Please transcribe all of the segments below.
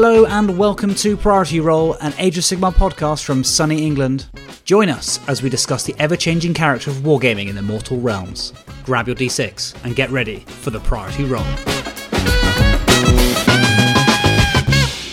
Hello and welcome to Priority Roll, an Age of Sigmar podcast from sunny England. Join us as we discuss the ever changing character of wargaming in the mortal realms. Grab your d6 and get ready for the Priority Roll.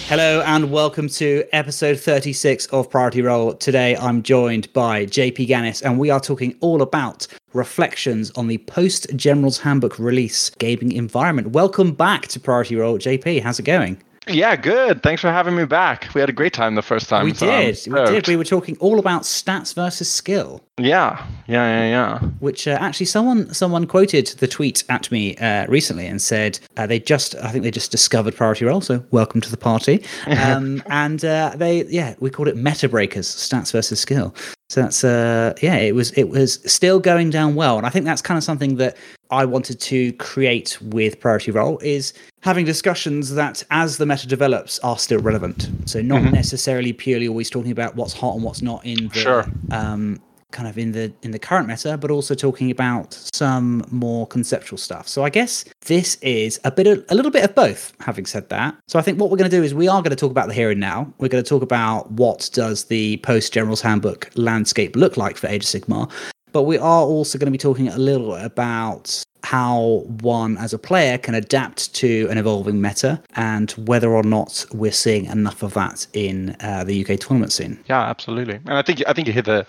Hello and welcome to episode 36 of Priority Roll. Today I'm joined by JP Gannis and we are talking all about reflections on the post General's Handbook release gaming environment. Welcome back to Priority Roll, JP. How's it going? Yeah, good. Thanks for having me back. We had a great time the first time. We so did. We did. We were talking all about stats versus skill. Yeah, yeah, yeah, yeah. Which uh, actually, someone someone quoted the tweet at me uh, recently and said uh, they just, I think they just discovered Priority Roll, so welcome to the party. Um, and uh, they, yeah, we called it Meta Breakers, stats versus skill. So that's uh yeah, it was it was still going down well, and I think that's kind of something that I wanted to create with Priority Roll is having discussions that as the meta develops are still relevant. So not Mhm. necessarily purely always talking about what's hot and what's not in the Sure. um kind of in the in the current meta, but also talking about some more conceptual stuff. So I guess this is a bit of a little bit of both. Having said that, so I think what we're going to do is we are going to talk about the here and now. We're going to talk about what does the post General's Handbook landscape look like for Age of Sigmar, but we are also going to be talking a little about how one as a player can adapt to an evolving meta and whether or not we're seeing enough of that in uh, the UK tournament scene. Yeah, absolutely. And I think I think you hit the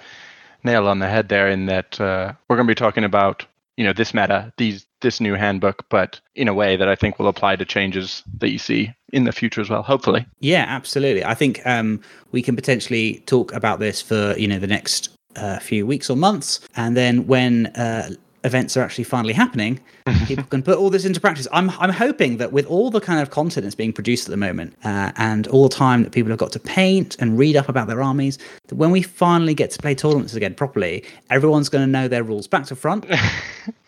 nail on the head there in that uh, we're going to be talking about you know this meta, these this new handbook, but in a way that I think will apply to changes that you see in the future as well. Hopefully. Yeah, absolutely. I think um, we can potentially talk about this for you know the next uh, few weeks or months, and then when uh, events are actually finally happening, people can put all this into practice. I'm I'm hoping that with all the kind of content that's being produced at the moment, uh, and all the time that people have got to paint and read up about their armies, that when we finally get to play tournaments again properly, everyone's going to know their rules back to front.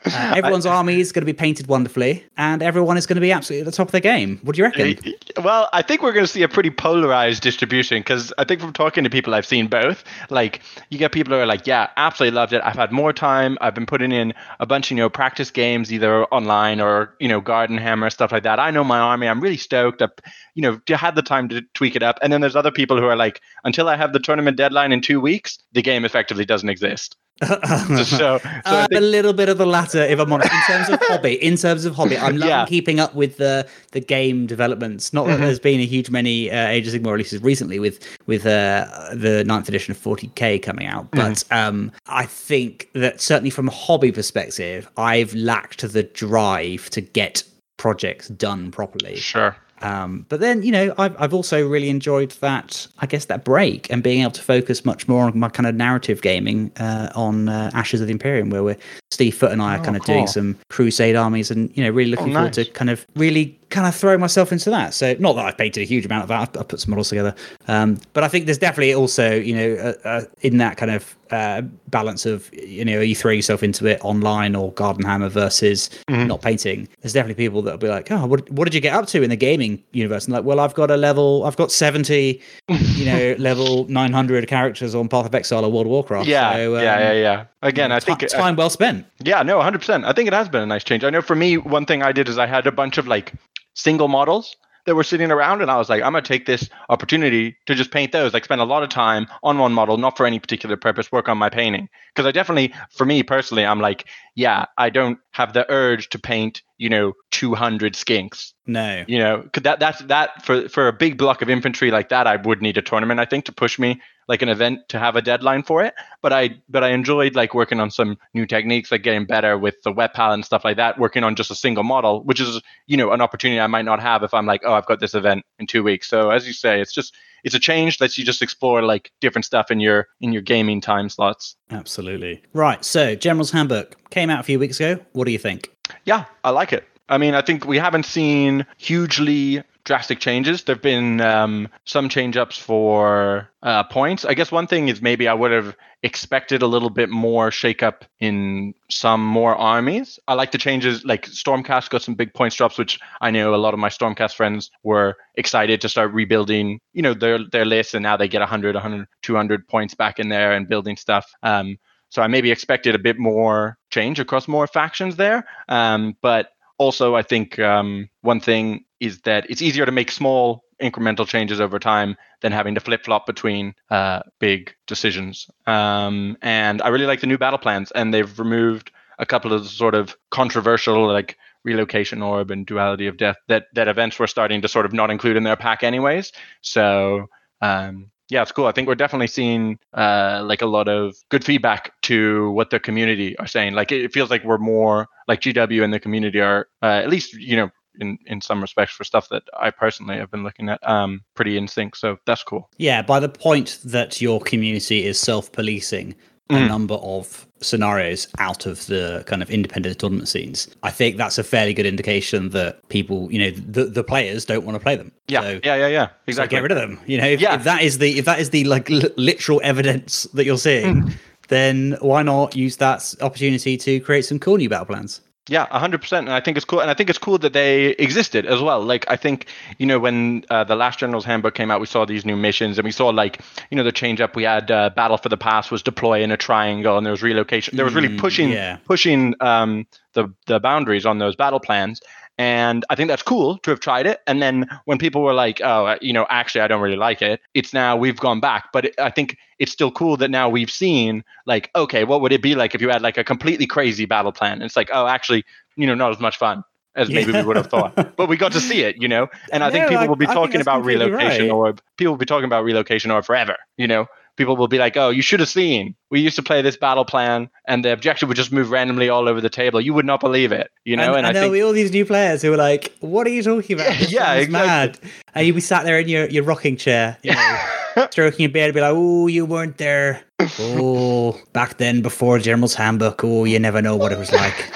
Uh, everyone's army is going to be painted wonderfully, and everyone is going to be absolutely at the top of their game. What do you reckon? Well, I think we're going to see a pretty polarized distribution because I think from talking to people, I've seen both. Like, you get people who are like, "Yeah, absolutely loved it. I've had more time. I've been putting in a bunch of you know practice games, either online or you know Garagehammer stuff like that. I know my army. I'm really stoked. Up, you know, had the time to tweak it up. And then there's other people who are like, until I have the tournament deadline in two weeks, the game effectively doesn't exist. So, so Uh, think- a little bit of the latter, if I'm honest. In terms of hobby, in terms of hobby, I'm Yeah. keeping up with the the game developments. Not that there's been a huge many uh, Age of Sigmar releases recently with with uh, the ninth edition of 40k coming out, but um, I think that certainly from a hobby perspective, I've lacked the drive to get projects done properly. sure. Um, but then, you know, I've, I've also really enjoyed that, I guess, that break and being able to focus much more on my kind of narrative gaming uh, on uh, Ashes of the Imperium, where we're Steve Foot and I are Oh, kind of doing some Crusade armies and, you know, really looking forward to kind of really kind of throwing myself into that. So, not that I've painted a huge amount of that, I've, I've put some models together. Um, but I think there's definitely also, you know, uh, uh, in that kind of uh, balance of, you know, are you throwing yourself into it online or Garagehammer versus not painting? There's definitely people that'll be like, oh, what, what did you get up to in the gaming universe? And like, well, I've got a level, I've got 70, you know, level 900 characters on Path of Exile or World of Warcraft. Yeah, So, um, yeah, yeah, yeah. Again, I think uh, time well spent. Yeah, no, 100%. I think it has been a nice change. I know for me, one thing I did is I had a bunch of like single models that were sitting around, and I was like, I'm going to take this opportunity to just paint those. Like, spend a lot of time on one model, not for any particular purpose, work on my painting. Because I definitely, for me personally, I'm like, yeah, I don't have the urge to paint, you know, 200 skinks. No. You know, 'cause that that's that for for a big block of infantry like that, I would need a tournament, I think, to push me like an event to have a deadline for it. But I but I enjoyed like working on some new techniques, like getting better with the wet pal and stuff like that, working on just a single model, which is you know an opportunity I might not have if I'm like, oh, I've got this event in two weeks. So as you say, it's just it's a change lets you just explore like different stuff in your in your gaming time slots. Absolutely. Right. So, General's Handbook came out a few weeks ago. What do you think? Yeah, I like it. I mean, I think we haven't seen hugely drastic changes. There've been um, some change ups for uh, points. I guess one thing is maybe I would have expected a little bit more shakeup in some more armies. I like the changes. Like Stormcast got some big points drops, which I know a lot of my Stormcast friends were excited to start rebuilding. You know their their list, and now they get 100, 100, 200 points back in there and building stuff. Um, so I maybe expected a bit more change across more factions there. Um, but also, I think um, one thing is that it's easier to make small incremental changes over time than having to flip flop between uh, big decisions. Um, and I really like the new battle plans, and they've removed a couple of sort of controversial like relocation orb and duality of death that that events were starting to sort of not include in their pack anyways. So um, yeah, it's cool. I think we're definitely seeing uh, like a lot of good feedback to what the community are saying. Like it feels like we're more like GW and the community are uh, at least you know in in some respects for stuff that I personally have been looking at um pretty in sync. So that's cool. Yeah, by the point that your community is self-policing a Mm. number of scenarios out of the kind of independent tournament scenes, I think that's a fairly good indication that people, you know, the the players don't want to play them. Yeah, So, yeah, yeah, yeah. so Exactly. get rid of them. You know, if, Yeah. if that is the if that is the like l- literal evidence that you're seeing, Hmm. then why not use that opportunity to create some cool new battle plans? Yeah, hundred percent, and I think it's cool, and I think it's cool that they existed as well. Like I think you know when uh, the last General's Handbook came out, we saw these new missions, and we saw like you know the change up. We had uh, Battle for the Pass was deploy in a triangle, and there was relocation. There was really Mm, pushing yeah. pushing um, the the boundaries on those battle plans. And I think that's cool to have tried it. And then when people were like, "Oh, uh, you know, actually, I don't really like it," it's now we've gone back. But it, I think it's still cool that now we've seen like, okay, what would it be like if you had like a completely crazy battle plan? And it's like, oh, actually, you know, not as much fun as maybe we would have thought. But we got to see it, you know. And I think people I- will be talking about relocation right. or people will be talking about relocation or forever, you know. People will be like, "Oh, you should have seen. We used to play this battle plan, and the objective would just move randomly all over the table. You would not believe it, you know." and, And, and I there'll think, be all these new players who are like, "What are you talking about? Yeah, This yeah, exactly. mad." And you'd be sat there in your, your rocking chair, you know, stroking your beard, and be like, "Oh, you weren't there. Oh, back then before General's Handbook. Oh, you never know what it was like."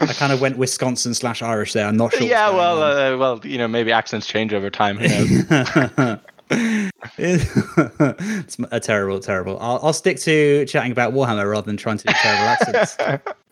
I kind of went Wisconsin slash Irish there. I'm not sure. yeah, well, uh, well, you know, maybe accents change over time. Who knows? it's a terrible, terrible. I'll, I'll stick to chatting about Warhammer rather than trying to do terrible accents.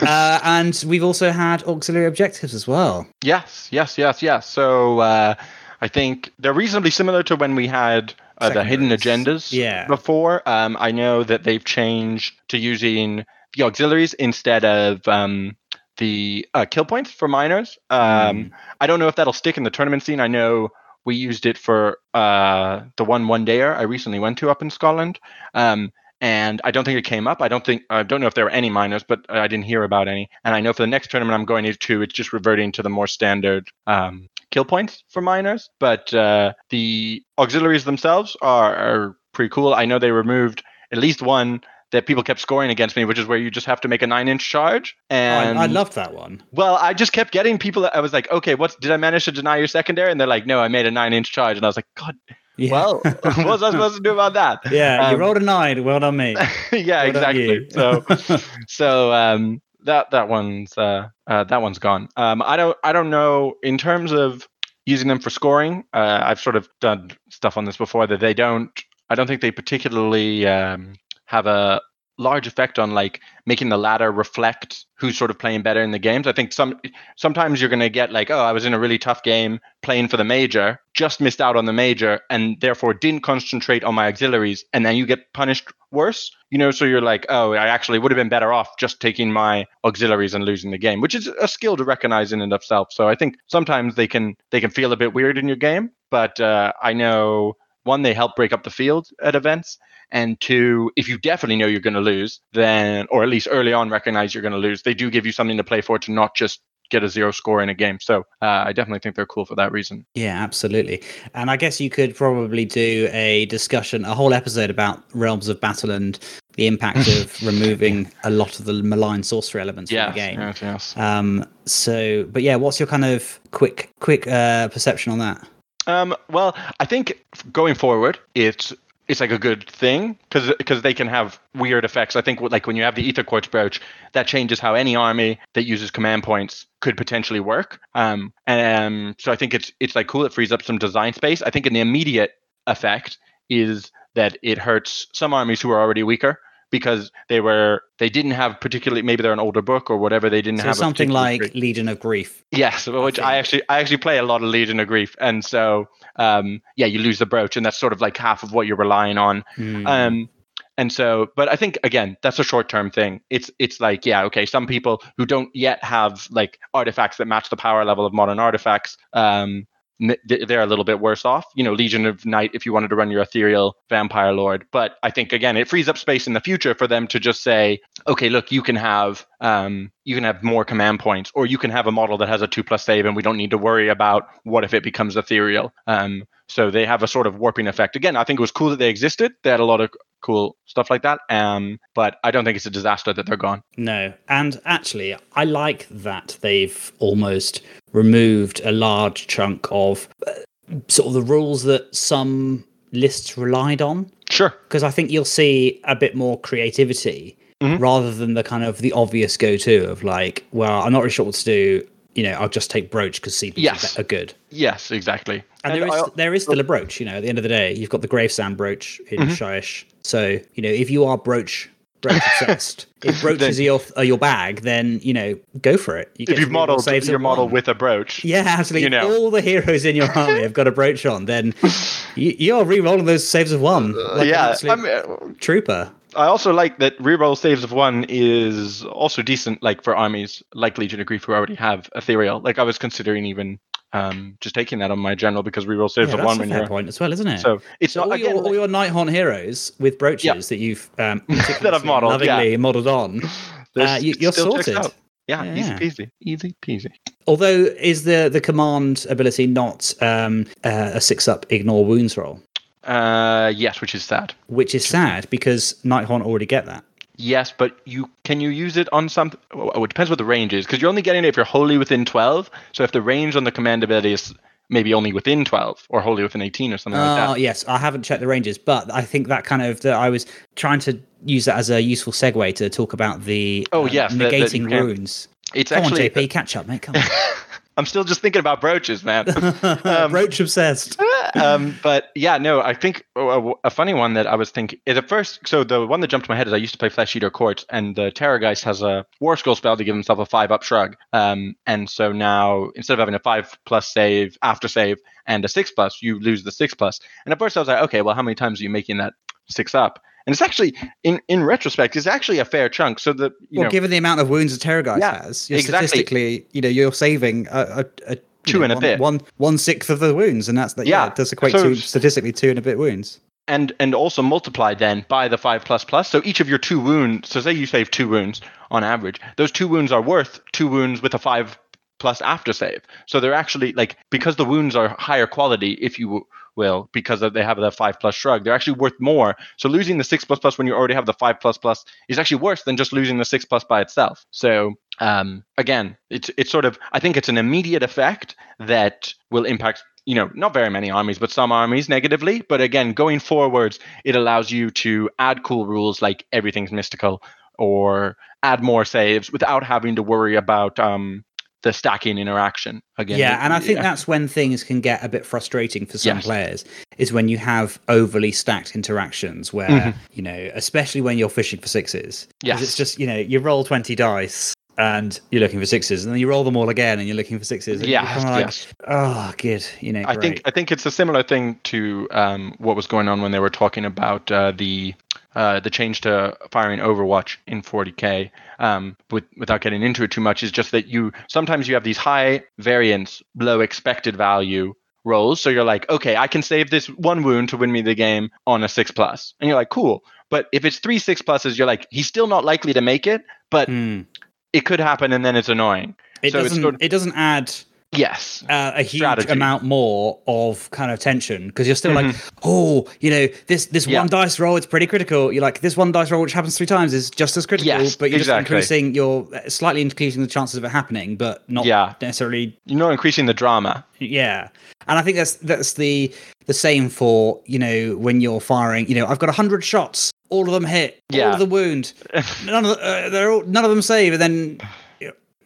uh, and we've also had auxiliary objectives as well. Yes, yes, yes, yes. So uh, I think they're reasonably similar to when we had uh, the hidden agendas Yeah. before. Um, I know that they've changed to using the auxiliaries instead of um, the uh, kill points for minors. Um, Mm. I don't know if that'll stick in the tournament scene. I know we used it for uh, the one one dayer I recently went to up in Scotland. Um, and I don't think it came up. I don't think I don't know if there were any minors, but I didn't hear about any. And I know for the next tournament I'm going to, it's just reverting to the more standard um, kill points for minors. But uh, the auxiliaries themselves are, are pretty cool. I know they removed at least one that people kept scoring against me, which is where you just have to make a nine inch charge. And I, I loved that one. well, I just kept getting people. That I was like, okay, what did I manage to deny your secondary? And they're like, no, I made a nine inch charge. And I was like, God, Yeah. well, what was I supposed to do about that? yeah, you um, rolled a nine. Well done, me. yeah, Well exactly. so, so um, that that one's uh, uh, that one's gone. Um, I don't I don't know in terms of using them for scoring. Uh, I've sort of done stuff on this before that they don't. I don't think they particularly um, have a large effect on like making the ladder reflect who's sort of playing better in the games. I think some sometimes you're going to get like, oh, I was in a really tough game playing for the major, just missed out on the major, and therefore didn't concentrate on my auxiliaries, and then you get punished worse. You know, so you're like, oh, I actually would have been better off just taking my auxiliaries and losing the game, which is a skill to recognize in and of self. So I think sometimes they can they can feel a bit weird in your game, but uh, I know one they help break up the field at events and two if you definitely know you're going to lose then or at least early on recognize you're going to lose they do give you something to play for to not just get a zero score in a game so uh, i definitely think they're cool for that reason Yeah, absolutely. And I guess you could probably do a discussion, a whole episode about Realms of Battle and the impact of removing a lot of the malign sorcery elements from the game. yes yes Um, so, but yeah, what's your kind of quick, quick uh, perception on that? Um, well, I think going forward, it's it's like a good thing because because they can have weird effects. I think like when you have the Aetherquartz brooch, that changes how any army that uses command points could potentially work. Um, and um, so I think it's it's like cool. It frees up some design space. I think in the immediate effect is that it hurts some armies who are already weaker because they were they didn't have particularly maybe they're an older book or whatever they didn't So have something like great- Legion of Grief. Yes, which I think. actually I actually play a lot of Legion of Grief, and so um, yeah, you lose the brooch, and that's sort of like half of what you're relying on. Hmm. Um, and so, but I think again, that's a short term thing. It's it's like yeah, okay, some people who don't yet have like artifacts that match the power level of modern artifacts, um, they're a little bit worse off. You know, Legion of Night if you wanted to run your ethereal vampire lord. But I think again, it frees up space in the future for them to just say, okay, look, you can have um, you can have more command points, or you can have a model that has a two plus save, and we don't need to worry about what if it becomes ethereal. Um, so they have a sort of warping effect. Again, I think it was cool that they existed. They had a lot of cool stuff like that. Um, but I don't think it's a disaster that they're gone. No, and actually, I like that they've almost removed a large chunk of uh, sort of the rules that some lists relied on. Sure. Because I think you'll see a bit more creativity Mhm. rather than the kind of the obvious go-to of like, well, I'm not really sure what to do. You know, I'll just take brooch because CPs Yes. are, are good. Yes, exactly. And, there is I- there is still a brooch. You know, at the end of the day, you've got the gravesand brooch in Mhm. Shyish. So you know, if you are brooch brooch obsessed, if brooches are your are your bag, then you know, go for it. You if you've modeled saves your model one. with a brooch, yeah, absolutely. you know. all the heroes in your army have got a brooch on. Then you, you're re-rolling those saves of one. Like an yeah. absolute I, mean, trooper. I also like that reroll saves of one is also decent, like for armies like Legion of Grief who already have ethereal. Like I was considering even um, just taking that on my general because reroll saves Yeah, of that's one a when fair you're. point as well, isn't it? So it's So not all, again. your, all your Nighthaunt heroes with brooches Yeah. that you've um, That I've modeled, yeah. modelled on, uh, you, you're sorted. Yeah, Yeah, easy peasy, easy peasy. Although, is the the command ability not um, uh, a six up ignore wounds roll, Uh, yes, which is sad. which is sad because Nighthaunt already get that. Yes, but you can you use it on something? Oh, it depends what the range is, because you're only getting it if you're wholly within twelve. So if the range on the command ability is maybe only within twelve or wholly within eighteen or something like Oh that. yes, I haven't checked the ranges, but I think that kind of that I was trying to use that as a useful segue to talk about the Oh, um, yes, that- that you negating can- wounds. It's Come actually. on, JP, catch up, mate. Come I'm still just thinking about brooches, man. Um, Roach obsessed. um, but yeah, no, I think a, a funny one that I was thinking at first. So the one that jumped to my head is I used to play Flesh Eater Court, and the Terrorgeist has a War Scroll spell to give himself a five up shrug. Um, and so now instead of having a five plus save after save and a six plus, you lose the six plus. And at first I was like, okay, well, how many times are you making that six up? And it's actually, in in retrospect, it's actually a fair chunk. So the you well, know given the amount of wounds a Terrorgeist Yeah, has, you're exactly. statistically, you know, you're saving a, a, a two know, and a one, bit one one sixth of the wounds, and that's that. Yeah, Yeah, does equate so- to statistically two and a bit wounds. and and also multiplied then by the five plus plus. So each of your two wounds. So say you save two wounds on average. Those two wounds are worth two wounds with a five plus after save. So they're actually like because the wounds are higher quality, if you will, because they have the five plus shrug. They're actually worth more. So losing the six plus plus when you already have the five plus plus is actually worse than just losing the six plus by itself. So um, again, it's it's sort of I think it's an immediate effect that will impact you know not very many armies but some armies negatively but again going forwards it allows you to add cool rules like everything's mystical or add more saves without having to worry about um, the stacking interaction again yeah, and I think yeah. that's when things can get a bit frustrating for some Yes. players is when you have overly stacked interactions where Mhm. you know, especially when you're fishing for sixes. Yes. it's just you know you roll twenty dice and you're looking for sixes, and then you roll them all again and you're looking for sixes. yeah. like, yes. Oh, good. You know, I think. I think it's a similar thing to um, what was going on when they were talking about uh, the uh, the change to firing Overwatch in 40k. Um, with, without getting into it too much, is just that you sometimes you have these high variance, low expected value rolls. So you're like, okay, I can save this one wound to win me the game on a six plus, and you're like, cool. But if it's three six pluses, you're like, he's still not likely to make it, but Hmm. it could happen, and then it's annoying. it so doesn't. sort of- It doesn't add Yes. uh, a huge Strategy. amount more of kind of tension because you're still like, Mhm. oh, you know, this this Yeah. one dice roll, it's pretty critical. You're like, this one dice roll, which happens three times, is just as critical, Yes, but you're exactly. just increasing, you're slightly increasing the chances of it happening, but not Yeah. necessarily. You're not increasing the drama. Yeah, and I think that's that's the the same for you know when you're firing. You know, I've got hundred shots, all of them hit, all of the wound, none of the, uh, they're all, none of them save, and then.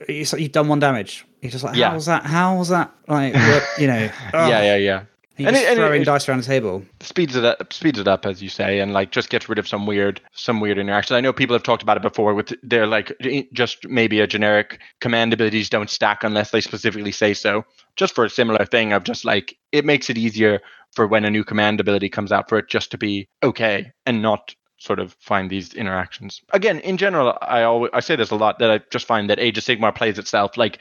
You- you- You've done one damage. You're just like, Yeah. how was that? How was that? Like, you know, ugh. Yeah, yeah, yeah. You're And it- and it- throwing it- dice around the table. speeds it up speeds it up as you say and like just gets rid of some weird some weird interaction i know people have talked about it before with they're like just maybe a generic command abilities don't stack unless they specifically say so just for a similar thing of just like it makes it easier for when a new command ability comes out for it just to be okay and not sort of find these interactions again in general i always i say this a lot that i just find that age of sigmar plays itself like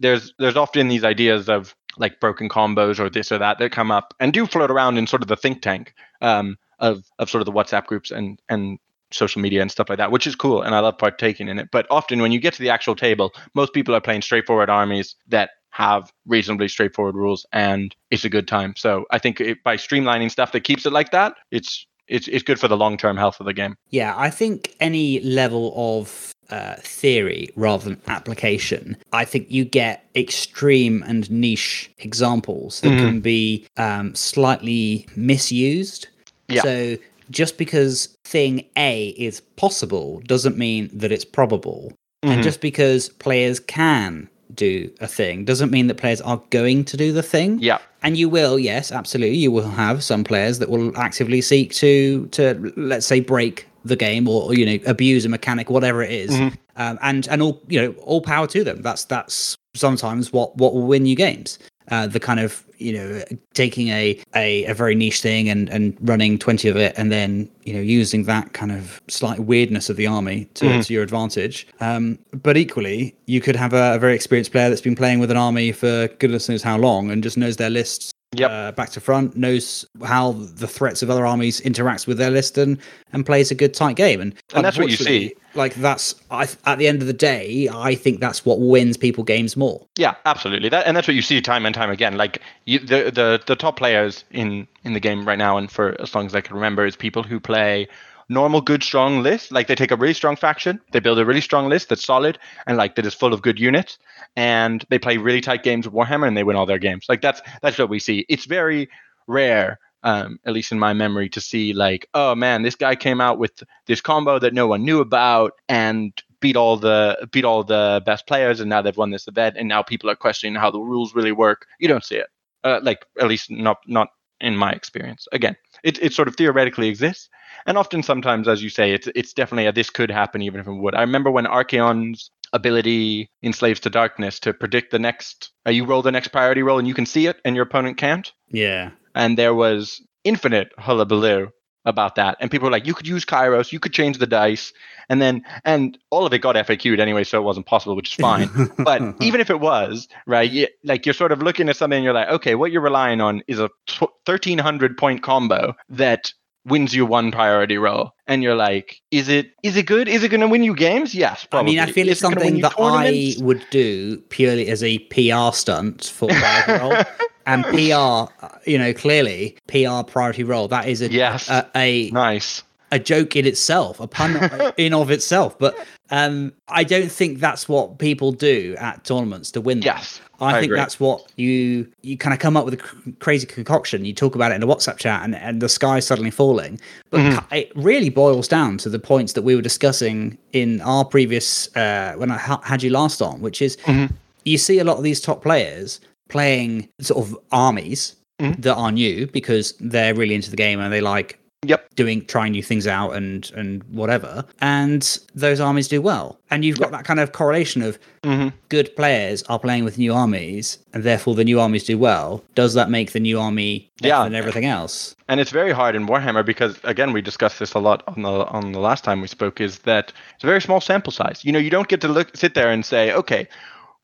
there's there's often these ideas of like broken combos or this or that that come up and do float around in sort of the think tank um, of of sort of the WhatsApp groups and and social media and stuff like that, which is cool, and I love partaking in it. But often when you get to the actual table, most people are playing straightforward armies that have reasonably straightforward rules, and it's a good time. So I think it, by streamlining stuff that keeps it like that, it's it's it's good for the long term health of the game. Yeah, I think any level of uh, theory rather than application, I think you get extreme and niche examples that mm-hmm. can be um, slightly misused. Yeah. So just because thing A is possible doesn't mean that it's probable. Mm-hmm. And just because players can do a thing doesn't mean that players are going to do the thing. Yeah. And you will, yes, absolutely. You will have some players that will actively seek to to let's say break the game or you know abuse a mechanic, whatever it is. Mm-hmm. Um, and and all you know, all power to them. That's that's sometimes what what will win you games. Uh, the kind of you know taking a, a, a very niche thing and and running 20 of it and then you know using that kind of slight weirdness of the army to, mm. to your advantage um, but equally you could have a, a, very experienced player that's been playing with an army for goodness knows how long and just knows their lists yep. uh, back to front, knows how the threats of other armies interacts with their list, and and plays a good tight game. And, and that's what you see. Like that's I, at the end of the day, I think that's what wins people games more. Yeah, absolutely. That and that's what you see time and time again. Like you, the the the top players in in the game right now, and for as long as I can remember, is people who play normal, good, strong list. Like they take a really strong faction, they build a really strong list that's solid and like that is full of good units, and they play really tight games of Warhammer and they win all their games. Like that's that's what we see. It's very rare, um, at least in my memory, to see like, oh man, this guy came out with this combo that no one knew about and beat all the beat all the best players, and now they've won this event, and now people are questioning how the rules really work. You don't see it, uh, like at least not not in my experience. Again, it it sort of theoretically exists, and often sometimes, as you say, it's it's definitely a this could happen even if it would. I remember when Archaon's ability in Slaves to Darkness to predict the next. Uh, you roll the next priority roll and you can see it, and your opponent can't. Yeah. And there was infinite hullabaloo about that, and people were like, "You could use Kairos, you could change the dice." And then, and all of it got FAQ'd anyway, so it wasn't possible, which is fine. but even if it was, right, you, like you're sort of looking at something and you're like, okay, what you're relying on is a 1300 point combo that wins you one priority roll and you're like is it is it good? Is it going to win you games? Yes probably. i mean i feel it's something that i would do purely as a pr stunt for and pr uh, you know clearly pr priority roll that is a yes. a, a nice a joke in itself a pun in of itself but um i don't think that's what people do at tournaments to win them. yes I, I think agree. that's what you you kind of come up with a cr- crazy concoction. You talk about it in a WhatsApp chat, and, and the sky's suddenly falling. But mm-hmm. it really boils down to the points that we were discussing in our previous uh, when I ha- had you last on, which is mm-hmm. you see a lot of these top players playing sort of armies mm-hmm. that are new because they're really into the game and they like Yep. Doing trying new things out and and whatever. And those armies do well. And you've got that kind of correlation of mm-hmm. good players are playing with new armies and therefore the new armies do well. Does that make the new army better yeah. than everything else? And it's very hard in Warhammer because again we discussed this a lot on the on the last time we spoke is that it's a very small sample size. You know, you don't get to look sit there and say, okay,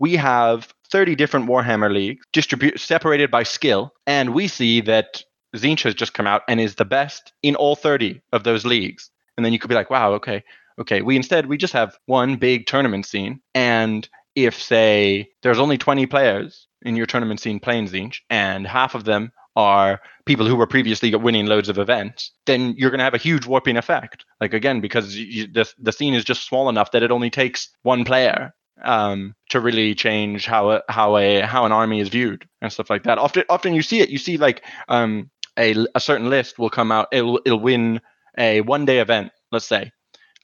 we have 30 different Warhammer leagues distributed separated by skill, and we see that Tzeentch has just come out and is the best in all 30 of those leagues. And then you could be like, wow, okay, okay. We instead we just have one big tournament scene, and if say there's only 20 players in your tournament scene playing Tzeentch, and half of them are people who were previously winning loads of events, then you're going to have a huge warping effect. Like again, because you, the the scene is just small enough that it only takes one player um, to really change how a, how a how an army is viewed and stuff like that. Often often you see it. You see like um, a, a certain list will come out. It'll it'll win a one day event. Let's say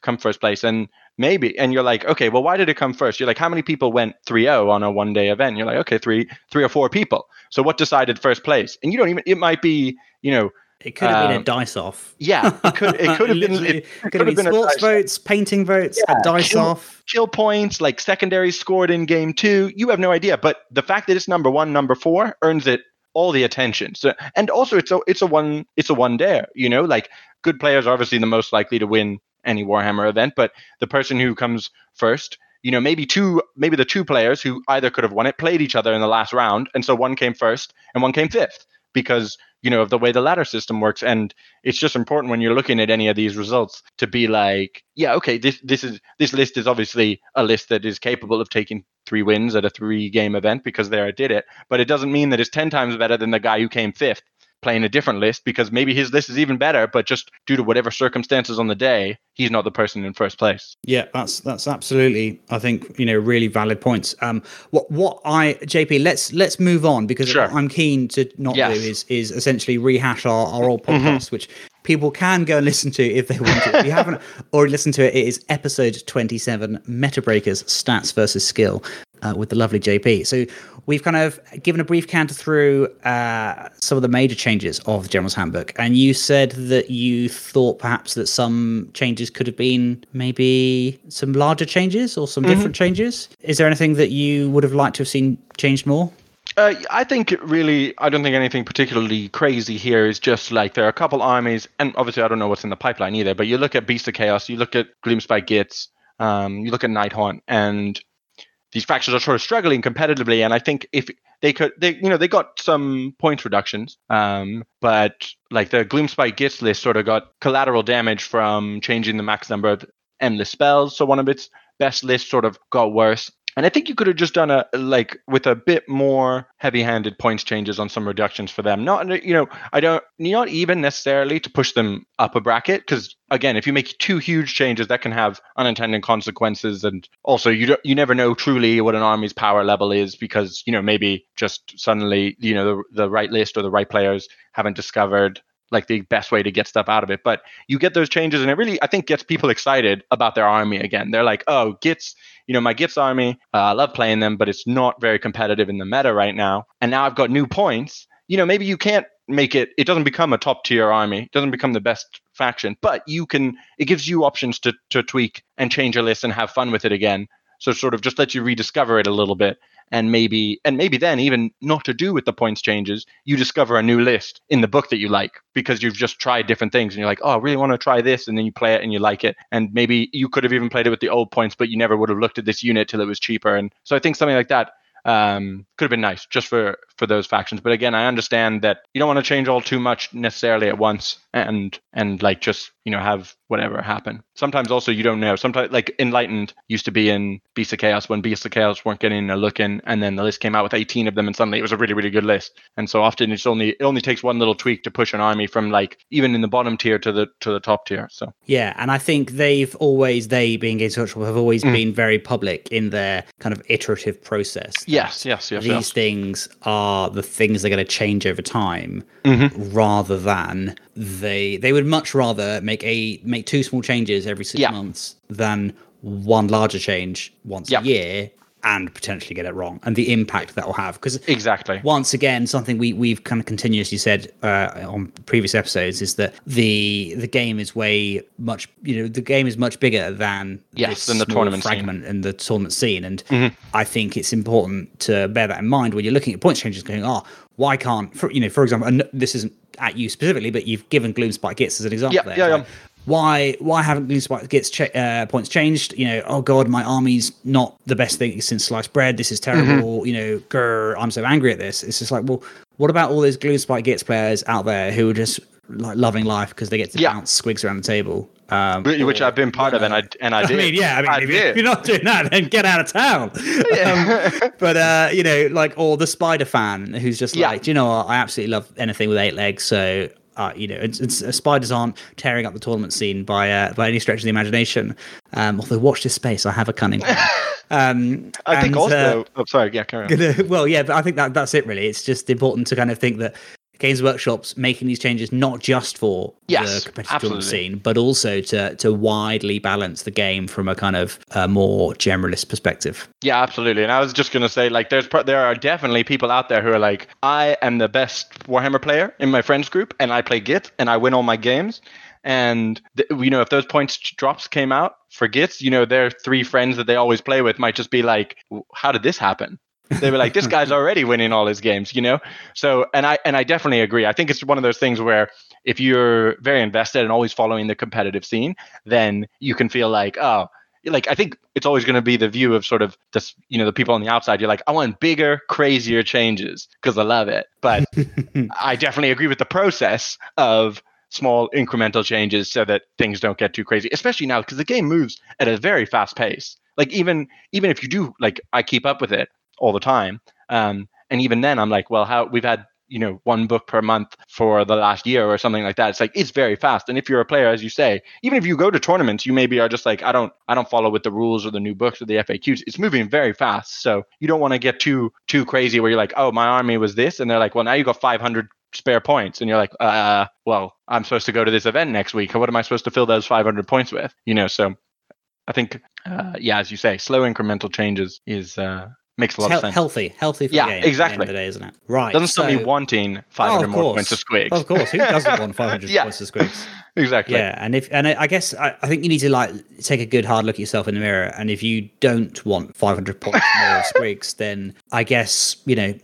come first place and maybe and you're like okay well why did it come first you're like how many people went 3-0 on a one day event you're like okay three three or four people so what decided first place and you don't even it might be you know it could have um, been a um, dice off. Yeah, it could. It could have been. It, it could, have been, been sports votes, off. painting votes, yeah, a dice kill, off, kill points, like secondary scored in game two. You have no idea, but the fact that it's number one, number four, earns it all the attention. So, and also it's a it's a one it's a one dayer. You know, like good players are obviously the most likely to win any Warhammer event, but the person who comes first you know, maybe two, maybe the two players who either could have won it played each other in the last round, and so one came first and one came fifth because you know of the way the ladder system works and it's just important when you're looking at any of these results to be like yeah okay this this is this list is obviously a list that is capable of taking three wins at a three game event because there I did it. But it doesn't mean that it's 10 times better than the guy who came fifth playing a different list because maybe his list is even better, but just due to whatever circumstances on the day, he's not the person in first place. Yeah, that's that's absolutely, I think, you know, really valid points. Um, what what I JP, let's let's move on because Sure. what I'm keen to not Yes. do is is essentially rehash our, our old podcast, Mm-hmm. which people can go and listen to if they want to. If you haven't already listened to it, it is episode 27, Meta Breakers, Stats versus Skill, uh, with the lovely JP. So we've kind of given a brief canter through uh, some of the major changes of the General's Handbook, and you said that you thought perhaps that some changes could have been maybe some larger changes or some Mm-hmm. different changes. Is there anything that you would have liked to have seen changed more? Uh, I think really, I don't think anything particularly crazy here is just like there are a couple armies, and obviously I don't know what's in the pipeline either, but you look at Beast of Chaos, you look at Gloomspite Gitz, um, you look at Nighthaunt, and these factions are sort of struggling competitively. And I think if they could, they you know they got some points reductions, um, but like the Gloomspite Gitz list sort of got collateral damage from changing the max number of endless spells, so one of its best lists sort of got worse. And I think you could have just done a like with a bit more heavy-handed points changes on some reductions for them. Not you know I don't not even necessarily to push them up a bracket because again if you make two huge changes that can have unintended consequences and also you don't, you never know truly what an army's power level is because you know maybe just suddenly you know the, the right list or the right players haven't discovered like the best way to get stuff out of it. But you get those changes, and it really, I think, gets people excited about their army again. They're like, oh, Gitz, you know, my Gitz army, uh, I love playing them, but it's not very competitive in the meta right now. And now I've got new points. You know, maybe you can't make it, it doesn't become a top tier army, it doesn't become the best faction, but you can, it gives you options to, to tweak and change your list and have fun with it again. So sort of just let you rediscover it a little bit and maybe and maybe then even not to do with the points changes you discover a new list in the book that you like because you've just tried different things and you're like oh i really want to try this and then you play it and you like it. And maybe you could have even played it with the old points but you never would have looked at this unit till it was cheaper. And so i think something like that um, could have been nice just for for those factions. But again i understand that you don't want to change all too much necessarily at once and and like just you know have whatever happen. Sometimes also you don't know. Sometimes like enlightened used to be in beast of chaos when beast of chaos weren't getting a look in and then the list came out with 18 of them and suddenly it was a really really good list. And so often it's only it only takes one little tweak to push an army from like even in the bottom tier to the to the top tier so. Yeah, and I think they've always, they being Games Workshop, have always been very public in their kind of iterative process. yes yes yes These yes things are the things they're going to change over time, Mm-hmm. rather than they they would much rather make a make two small changes every six Yeah. months than one larger change once Yeah. a year and potentially get it wrong and the impact that will have because exactly once again something we we've kind of continuously said uh, on previous episodes is that the the game is way much you know the game is much bigger than Yes, than the tournament scene. fragment and the tournament scene and Mm-hmm. i think it's important to bear that in mind when you're looking at points changes going oh why can't for you know for example and this isn't at you specifically but you've given Gloomspite Gitz as an example Yeah, there. yeah, It's yeah. why why haven't Gloomspite Gitz cha- uh, points changed? You know, oh god, my army's not the best thing since sliced bread. This is terrible. Mm-hmm. You know, grr, I'm so angry at this. It's just like, well, what about all those Gloomspite Gitz players out there who are just like loving life because they get to Yeah. bounce squigs around the table? Um, which I've been part of and I and I I did mean, yeah, I mean, I if, did. you're not doing that, then get out of town. Um, but uh, you know, like, or the spider fan who's just Yeah. like, "Do you know what? I absolutely love anything with eight legs. So, uh, you know, it's, it's, uh, spiders aren't tearing up the tournament scene by uh, by any stretch of the imagination. Um, although, watch this space. I have a cunning. Um, I think and, also uh, oh sorry yeah carry on. well, yeah, but I think that that's it. Really, it's just important to kind of think that Games Workshop's making these changes not just for Yes, the competitive absolutely. scene, but also to to widely balance the game from a kind of uh, more generalist perspective. Yeah, absolutely. And I was just gonna say, like, there's there are definitely people out there who are like, I am the best Warhammer player in my friends group, and I play Git, and I win all my games. And th- you know, if those points drops came out for Gitz, you know, their three friends that they always play with might just be like, How did this happen? They were like, This guy's already winning all his games, you know. So, and I and I definitely agree. I think it's one of those things where if you're very invested and always following the competitive scene, then you can feel like, oh, like I think it's always going to be the view of sort of this, you know, the people on the outside. You're like, I want bigger, crazier changes because I love it. But I definitely agree with the process of small incremental changes so that things don't get too crazy, especially now because the game moves at a very fast pace. Like even even if you do like I keep up with it all the time. Um, and even then I'm like, well, how we've had you know one book per month for the last year or something like that. It's like it's very fast. And if you're a player as you say even if you go to tournaments you maybe are just like i don't i don't follow with the rules or the new books or the faqs it's moving very fast. So you don't want to get too too crazy where you're like oh my army was this. And they're like well now you got 500 spare points. And you're like uh well i'm supposed to go to this event next week. What am i supposed to fill those 500 points with? You know so i think uh, yeah as you say slow incremental changes is uh Makes a lot Hel- of sense. Healthy, healthy for Yeah, the game. exactly. At the end of the day, isn't it? Right. Doesn't stop me wanting 500 Oh, more points of squigs. Of course, who doesn't want 500 Yeah. points of squigs? exactly. Yeah, and if and I I guess I, I think you need to like take a good hard look at yourself in the mirror, and if you don't want 500 points more of squigs, then I guess you know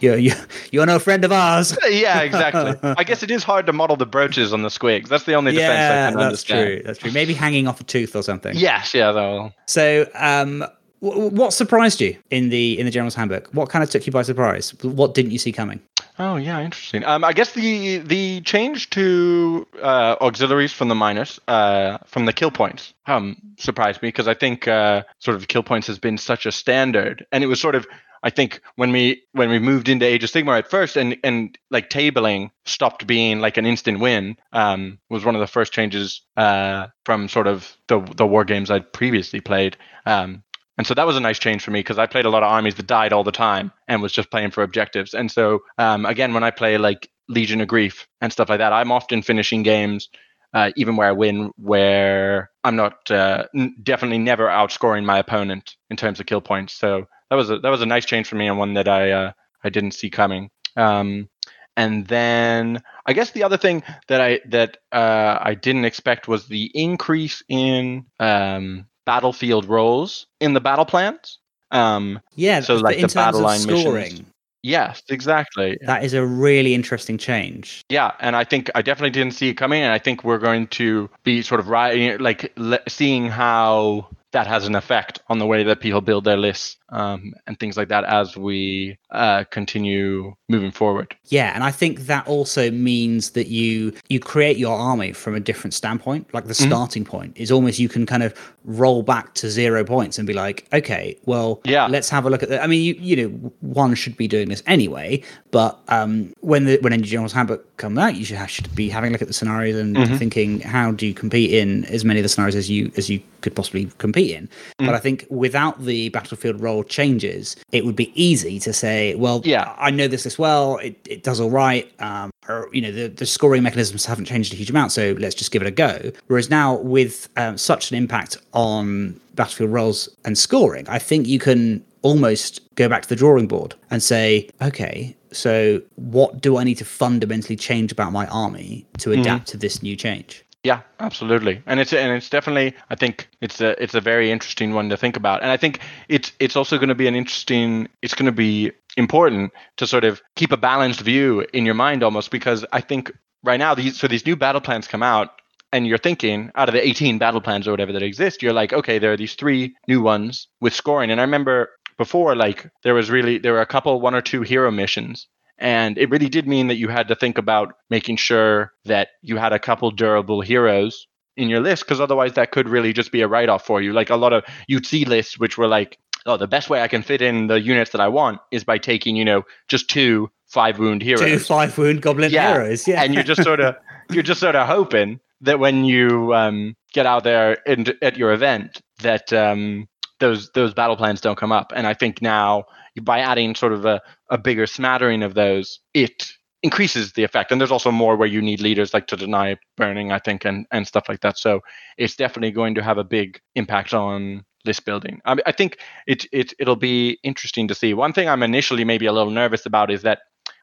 you're you're, you're no friend of ours. Yeah, exactly. I guess it is hard to model the brooches on the squigs. That's the only defense I yeah, can that's understand. true. That's true. Maybe hanging off a tooth or something. Yes, yeah, though. So, um, what surprised you in the in the general's handbook? What kind of took you by surprise? What didn't you see coming? Oh yeah, interesting. Um, I guess the the change to uh, auxiliaries from the minors, uh, from the kill points, um, surprised me because I think uh, sort of kill points has been such a standard, and it was sort of I think when we when we moved into Age of Sigmar at first, and and like tabling stopped being like an instant win, um, was one of the first changes uh, from sort of the the war games I'd previously played. Um, and so that was a nice change for me because I played a lot of armies that died all the time and was just playing for objectives. And so um, again, when I play like Legion of Grief and stuff like that, I'm often finishing games, uh, even where I win, where I'm not uh, n- definitely never outscoring my opponent in terms of kill points. So that was a that was a nice change for me and one that I uh, I didn't see coming. Um, and then I guess the other thing that I that uh, I didn't expect was the increase in um, battlefield roles in the battle plans. Um, Yeah, So, like, in the terms battle of line missions. scoring, yes, exactly. that is a really interesting change. Yeah, and I think I definitely didn't see it coming, and I think we're going to be sort of right, like seeing how that has an effect on the way that people build their lists um, and things like that as we uh, continue moving forward. Yeah, and I think that also means that you you create your army from a different standpoint. Like the Mm-hmm. starting point is almost you can kind of roll back to zero points and be like, okay, well, Yeah. let's have a look at that. I mean, you you know, one should be doing this anyway, but um, when the when Energy General's Handbook comes out, you should, have, should be having a look at the scenarios and Mm-hmm. thinking how do you compete in as many of the scenarios as you as you could possibly compete in. Mm. But I think without the battlefield role changes, it would be easy to say, well, Yeah. I know this as well. It, it does all right. Um, or, you know, the, the scoring mechanisms haven't changed a huge amount, so let's just give it a go. Whereas now, with um, such an impact on battlefield roles and scoring, I think you can almost go back to the drawing board and say, okay, so what do I need to fundamentally change about my army to adapt to this new change? Yeah, absolutely, and it's and it's definitely I think it's a it's a very interesting one to think about, and I think it's it's also going to be an interesting it's going to be important to sort of keep a balanced view in your mind almost because I think right now these so these new battle plans come out and you're thinking out of the 18 battle plans or whatever that exist you're like okay there are these three new ones with scoring. And I remember before like there was really there were a couple one or two hero missions and it really did mean that you had to think about making sure that you had a couple durable heroes in your list, because otherwise that could really just be a write off for you. Like a lot of you'd see lists which were like, oh, the best way I can fit in the units that I want is by taking, you know, just two five wound heroes. Two five wound goblin Yeah, heroes, yeah. and you're just sort of you're just sort of hoping that when you um, get out there and at your event that um, those those battle plans don't come up. And I think now by adding sort of a, a bigger smattering of those, it increases the effect. And there's also more where you need leaders like to deny burning, I think, and and stuff like that. So it's definitely going to have a big impact on list building. I, mean, I think it it it'll be interesting to see. One thing I'm initially maybe a little nervous about is that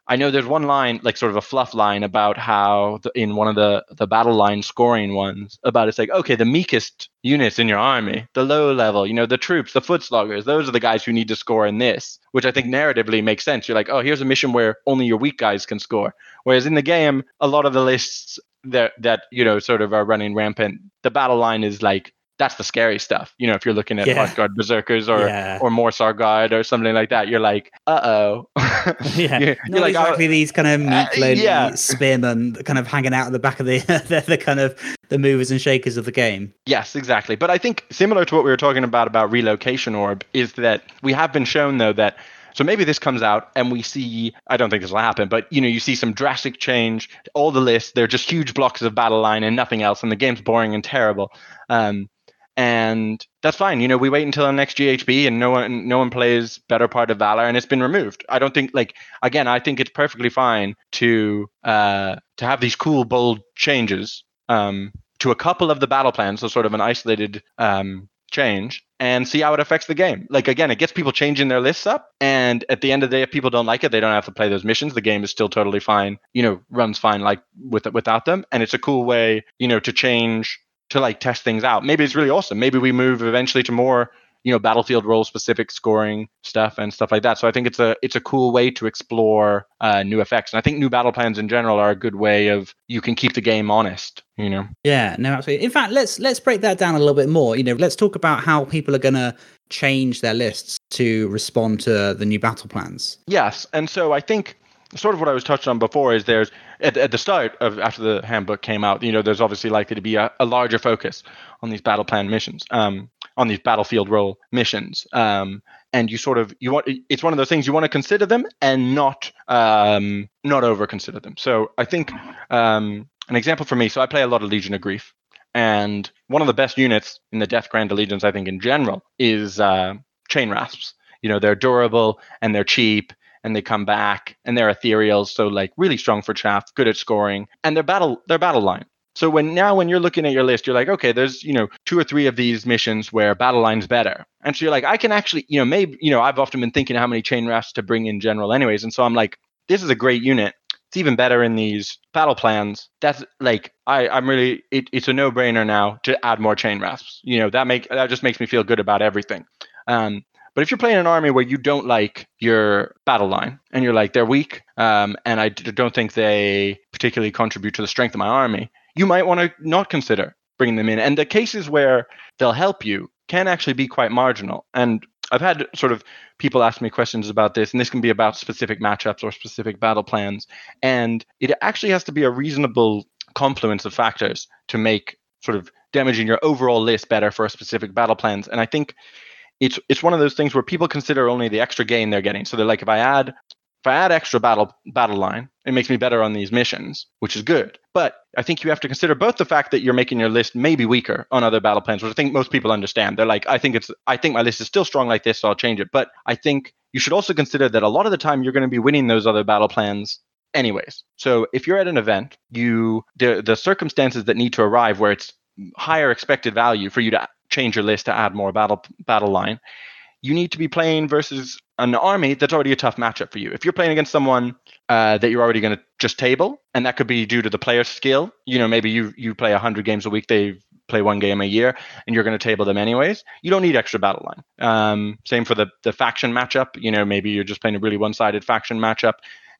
I know there's one line, like sort of a fluff line, about how the, in one of the the battle line scoring ones, about it's like okay, the meekest units in your army, the low level, you know, the troops, the foot sloggers, those are the guys who need to score in this, which I think narratively makes sense. You're like, oh, here's a mission where only your weak guys can score, whereas in the game, a lot of the lists that that you know sort of are running rampant, the battle line is like that's the scary stuff. You know, if you're looking at Yeah. Hearthguard Berserkers or Yeah. or Morrsarr Guard or something like that, you're like, uh oh. yeah, you're, not like, "Oh, these kind of meek, uh, lonely yeah. spearmen that kind of hanging out at the back of the they're the kind of the movers and shakers of the game. Yes, exactly. But I think similar to what we were talking about about relocation orb is that we have been shown though that so maybe this comes out and we see I don't think this will happen, but you know, you see some drastic change to all the lists. They're just huge blocks of battle line and nothing else, and the game's boring and terrible. Um, and that's fine. You know, we wait until the next GHB and no one no one plays better part of Valor and it's been removed. I don't think like again, I think it's perfectly fine to uh to have these cool bold changes um to a couple of the battle plans, so sort of an isolated um change and see how it affects the game. Like again, it gets people changing their lists up and at the end of the day if people don't like it, they don't have to play those missions. The game is still totally fine, you know, runs fine like with without them and it's a cool way, you know, to change to like test things out. Maybe it's really awesome. Maybe we move eventually to more, you know, battlefield role specific scoring stuff and stuff like that. So I think it's a it's a cool way to explore uh, new effects. And I think new battle plans in general are a good way of you can keep the game honest. You know. Yeah, no, absolutely. In fact, let's let's break that down a little bit more. You know, let's talk about how people are going to change their lists to respond to the new battle plans. Yes, and so I think sort of what I was touched on before is there's at, at the start of after the handbook came out, you know, there's obviously likely to be a, a larger focus on these battle plan missions, um, on these battlefield role missions, um, and you sort of you want it's one of those things you want to consider them and not um, not over consider them. So I think um, an example for me. So I play a lot of Legion of Grief, and one of the best units in the Death Grand Allegiance, I think in general, is uh, Chain Rasps. You know, they're durable and they're cheap and they come back and they're ethereal, so like really strong for chaff, good at scoring, and they're battle they're battle line. So when now when you're looking at your list, you're like, okay, there's you know two or three of these missions where battle line's better, and so you're like, I can actually you know maybe you know I've often been thinking how many chain rasps to bring in general, anyways, and so I'm like, this is a great unit. It's even better in these battle plans. That's like I I'm really it, it's a no brainer now to add more chain rasps. You know that make that just makes me feel good about everything. Um, but if you're playing an army where you don't like your battle line and you're like they're weak, um, and I don't think they particularly contribute to the strength of my army, you might want to not consider bringing them in. And the cases where they'll help you can actually be quite marginal. And I've had sort of people ask me questions about this, and this can be about specific matchups or specific battle plans. And it actually has to be a reasonable confluence of factors to make sort of damaging your overall list better for a specific battle plans. And I think it's it's one of those things where people consider only the extra gain they're getting. So they're like, if I add if I add extra battle battle line, it makes me better on these missions, which is good. But I think you have to consider both the fact that you're making your list maybe weaker on other battle plans, which I think most people understand. They're like, I think it's I think my list is still strong like this, so I'll change it. But I think you should also consider that a lot of the time you're going to be winning those other battle plans anyways. So if you're at an event, you the the circumstances that need to arrive where it's higher expected value for you to change your list to add more battle battle line, you need to be playing versus an army that's already a tough matchup for you. If you're playing against someone uh, that you're already going to just table, and that could be due to the player's skill, you know, maybe you you play 100 games a week, they play one game a year, and you're going to table them anyways. You don't need extra battle line. Um, same for the the faction matchup. You know, maybe you're just playing a really one-sided faction matchup,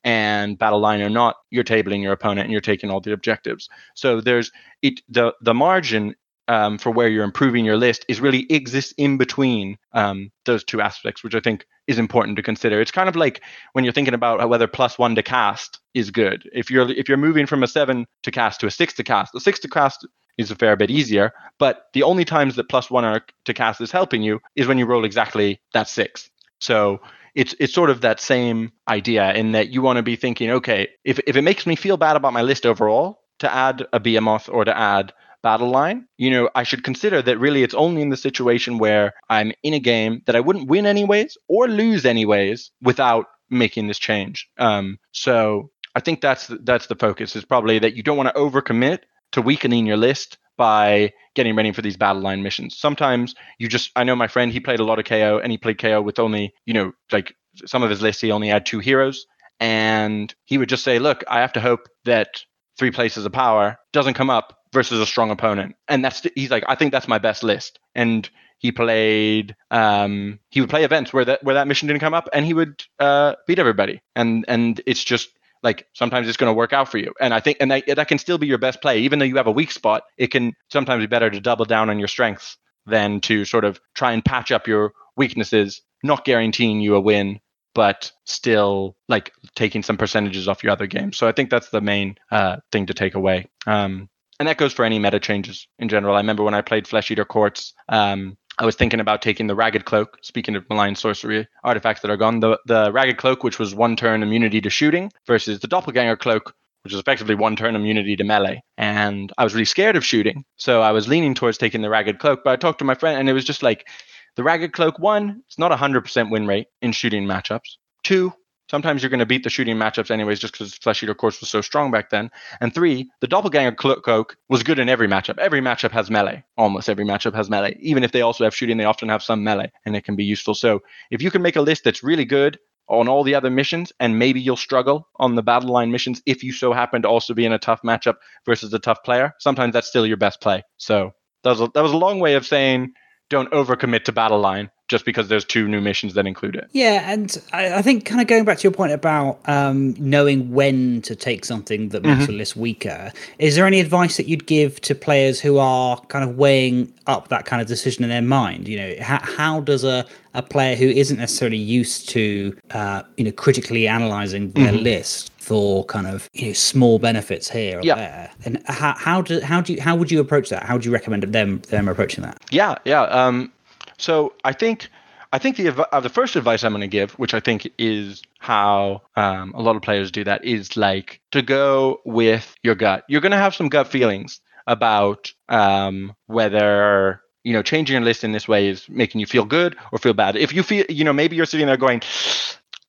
and battle line or not, you're tabling your opponent and you're taking all the objectives. So there's it the the margin um, for where you're improving your list is really exists in between um, those two aspects, which I think is important to consider. It's kind of like when you're thinking about whether plus one to cast is good. If you're if you're moving from a seven to cast to a six to cast, the six to cast is a fair bit easier. But the only times that plus one to cast is helping you is when you roll exactly that six. So it's it's sort of that same idea in that you want to be thinking, okay, if if it makes me feel bad about my list overall to add a behemoth or to add battle line, you know, I should consider that really it's only in the situation where I'm in a game that I wouldn't win anyways or lose anyways without making this change. Um, so I think that's that's the focus is probably that you don't want to overcommit to weakening your list by getting ready for these battle line missions. Sometimes you just I know my friend he played a lot of KO and he played KO with only, you know, like some of his lists he only had two heroes and he would just say, "Look, I have to hope that three places of power doesn't come up versus a strong opponent." And that's he's like, "I think that's my best list." And he played um he would play events where that where that mission didn't come up and he would uh beat everybody. And and it's just like sometimes it's going to work out for you and i think and that, that can still be your best play even though you have a weak spot it can sometimes be better to double down on your strengths than to sort of try and patch up your weaknesses, not guaranteeing you a win, but still like taking some percentages off your other games. So I think that's the main uh, thing to take away. Um, and that goes for any meta changes in general. I remember when I played Flesh Eater Courts, um, I was thinking about taking the Ragged Cloak. Speaking of malign sorcery artifacts that are gone, the the Ragged Cloak, which was one turn immunity to shooting, versus the Doppelganger Cloak, which is effectively one turn immunity to melee. And I was really scared of shooting, so I was leaning towards taking the Ragged Cloak. But I talked to my friend, and it was just like the Ragged Cloak. One, it's not a hundred percent win rate in shooting matchups. Two, sometimes you're going to beat the shooting matchups anyways just because flesh eater courts was so strong back then. And three the doppelganger cloak was good in every matchup. Every matchup has melee. Almost every matchup has melee. Even if they also have shooting they often have some melee and it can be useful. So if you can make a list that's really good on all the other missions and maybe you'll struggle on the battle line missions if you so happen to also be in a tough matchup versus a tough player sometimes that's still your best play. So that was a, that was a long way of saying don't overcommit to battle line just because there's two new missions that include it. Yeah, and I, I think kind of going back to your point about um, knowing when to take something that makes mm-hmm. your list weaker, is there any advice that you'd give to players who are kind of weighing up that kind of decision in their mind? You know, how, how does a, a player who isn't necessarily used to, uh, you know, critically analyzing their mm-hmm. list for kind of you know small benefits here or yeah. there. And how how do how do you how would you approach that? How would you recommend them them approaching that? Yeah, yeah. Um, so I think I think the uh, the first advice I'm going to give, which I think is how um, a lot of players do that, is like to go with your gut. You're going to have some gut feelings about um, whether you know changing your list in this way is making you feel good or feel bad. If you feel, you know, maybe you're sitting there going,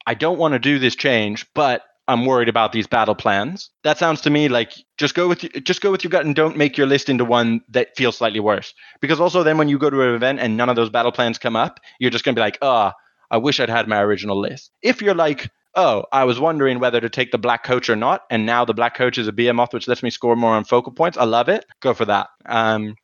I don't want to do this change, but I'm worried about these battle plans. That sounds to me like just go with just go with your gut and don't make your list into one that feels slightly worse. Because also then when you go to an event and none of those battle plans come up, you're just gonna be like, oh, I wish I'd had my original list. If you're like, oh, I was wondering whether to take the black coach or not, and now the black coach is a behemoth which lets me score more on focal points. I love it. Go for that. Um,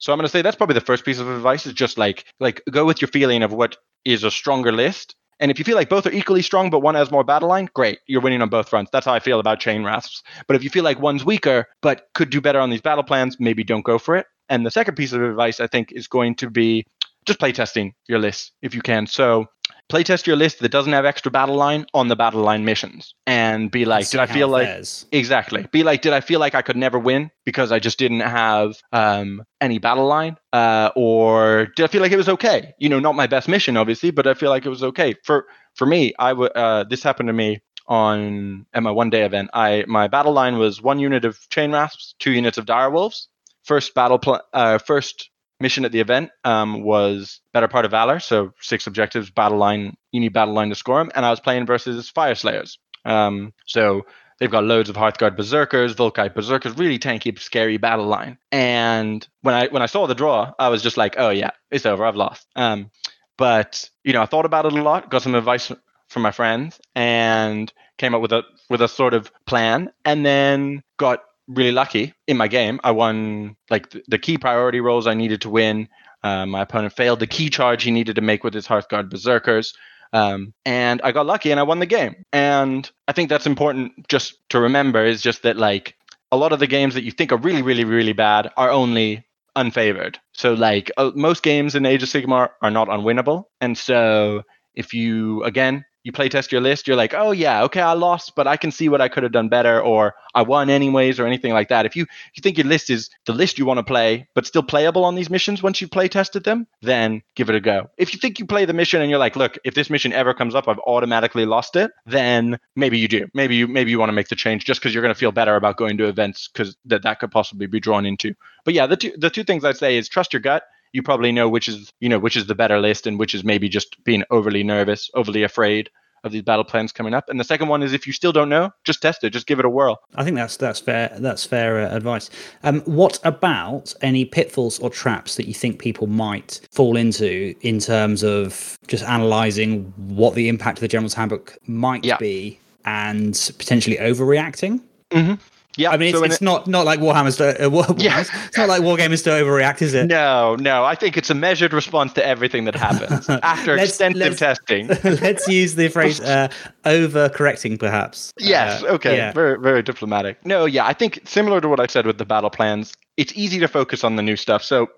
so I'm gonna say that's probably the first piece of advice is just like like go with your feeling of what is a stronger list and if you feel like both are equally strong, but one has more battle line, great. You're winning on both fronts. That's how I feel about chain rasps. But if you feel like one's weaker, but could do better on these battle plans, maybe don't go for it. And the second piece of advice I think is going to be just play testing your list if you can. So playtest your list that doesn't have extra battle line on the battle line missions and be like did i feel like exactly. Be like did i feel like i could never win because i just didn't have um, any battle line? Uh, or did i feel like it was okay? You know not my best mission obviously but i feel like it was okay. For for me i would uh, this happened to me on at my one day event. I my battle line was one unit of chain rasps two units of dire wolves first battle pl- uh, first mission at the event um, was Better Part of Valor. So six objectives, battle line, you need battle line to score them. And I was playing versus Fire Slayers. Um, so they've got loads of Hearthguard Berserkers, Vulkite Berserkers, really tanky, scary battle line. And when I when I saw the draw, I was just like, oh yeah, it's over. I've lost. Um, but you know, I thought about it a lot, got some advice from my friends, and came up with a with a sort of plan, and then got really lucky in my game. I won like the key priority rolls I needed to win. Uh, my opponent failed the key charge he needed to make with his Hearthguard Berserkers. Um, and I got lucky and I won the game. And I think that's important just to remember is just that like a lot of the games that you think are really, really, really bad are only unfavored. So like uh, most games in Age of Sigmar are not unwinnable. And so if you again you play test your list, you're like, oh yeah, okay, I lost, but I can see what I could have done better, or I won anyways, or anything like that. If you you think your list is the list you want to play, but still playable on these missions once you play tested them, then give it a go. If you think you play the mission and you're like, look, if this mission ever comes up, I've automatically lost it, then maybe you do. Maybe you maybe you want to make the change just because you're going to feel better about going to events because that that could possibly be drawn into. But yeah, the two the two things I'd say is trust your gut you probably know which is you know which is the better list and which is maybe just being overly nervous overly afraid of these battle plans coming up. And the second one is if you still don't know just test it. Just give it a whirl. I think that's that's fair that's fair uh, advice. Um, what about any pitfalls or traps that you think people might fall into in terms of just analyzing what the impact of the general's handbook might yeah. be and potentially overreacting? Mm-hmm. Yeah, I mean, it's, so it's it, not not like Warhammer's to, uh, War, yeah. it's not like Wargamers to overreact, is it? No, no. I think it's a measured response to everything that happens after let's, extensive let's, testing. let's use the phrase uh, overcorrecting, perhaps. Yes. Uh, okay. Yeah. Very very diplomatic. No, yeah. I think similar to what I said with the battle plans, it's easy to focus on the new stuff. So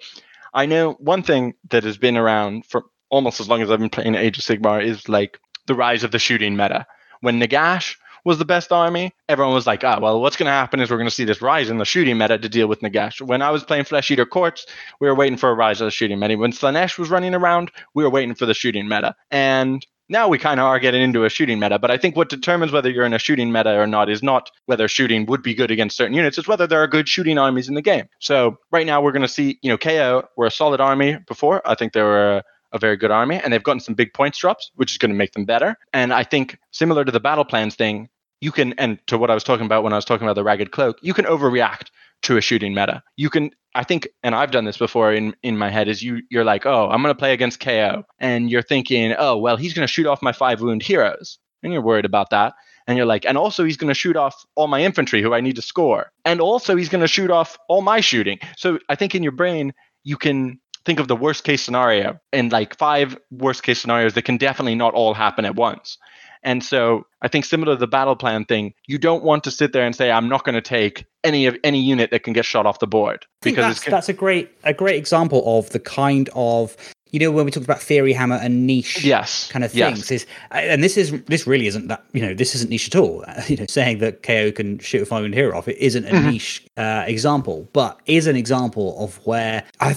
I know one thing that has been around for almost as long as I've been playing Age of Sigmar is like the rise of the shooting meta. When Nagash was the best army, everyone was like, ah, well, what's going to happen is we're going to see this rise in the shooting meta to deal with Nagash. When I was playing Flesh Eater Courts, we were waiting for a rise of the shooting meta. When Slaanesh was running around, we were waiting for the shooting meta. And now we kind of are getting into a shooting meta. But I think what determines whether you're in a shooting meta or not is not whether shooting would be good against certain units, it's whether there are good shooting armies in the game. So right now we're going to see, you know, KO were a solid army before. I think they were a very good army, and they've gotten some big points drops, which is going to make them better. And I think similar to the battle plans thing, you can, and to what I was talking about when I was talking about the ragged cloak, you can overreact to a shooting meta. You can, I think, and I've done this before in in my head. Is you you're like, oh, I'm going to play against KO, and you're thinking, oh, well, he's going to shoot off my five wound heroes, and you're worried about that. And you're like, and also he's going to shoot off all my infantry who I need to score. And also he's going to shoot off all my shooting. So I think in your brain, you can think of the worst case scenario and like five worst case scenarios that can definitely not all happen at once. And so I think similar to the battle plan thing, you don't want to sit there and say, I'm not going to take any of any unit that can get shot off the board. because that's, that's a great a great example of the kind of you know when we talked about theory hammer and niche yes kind of things yes. is and this is this really isn't that you know this isn't niche at all you know saying that ko can shoot a wound hero off it isn't a mm-hmm. niche uh, example but is an example of where i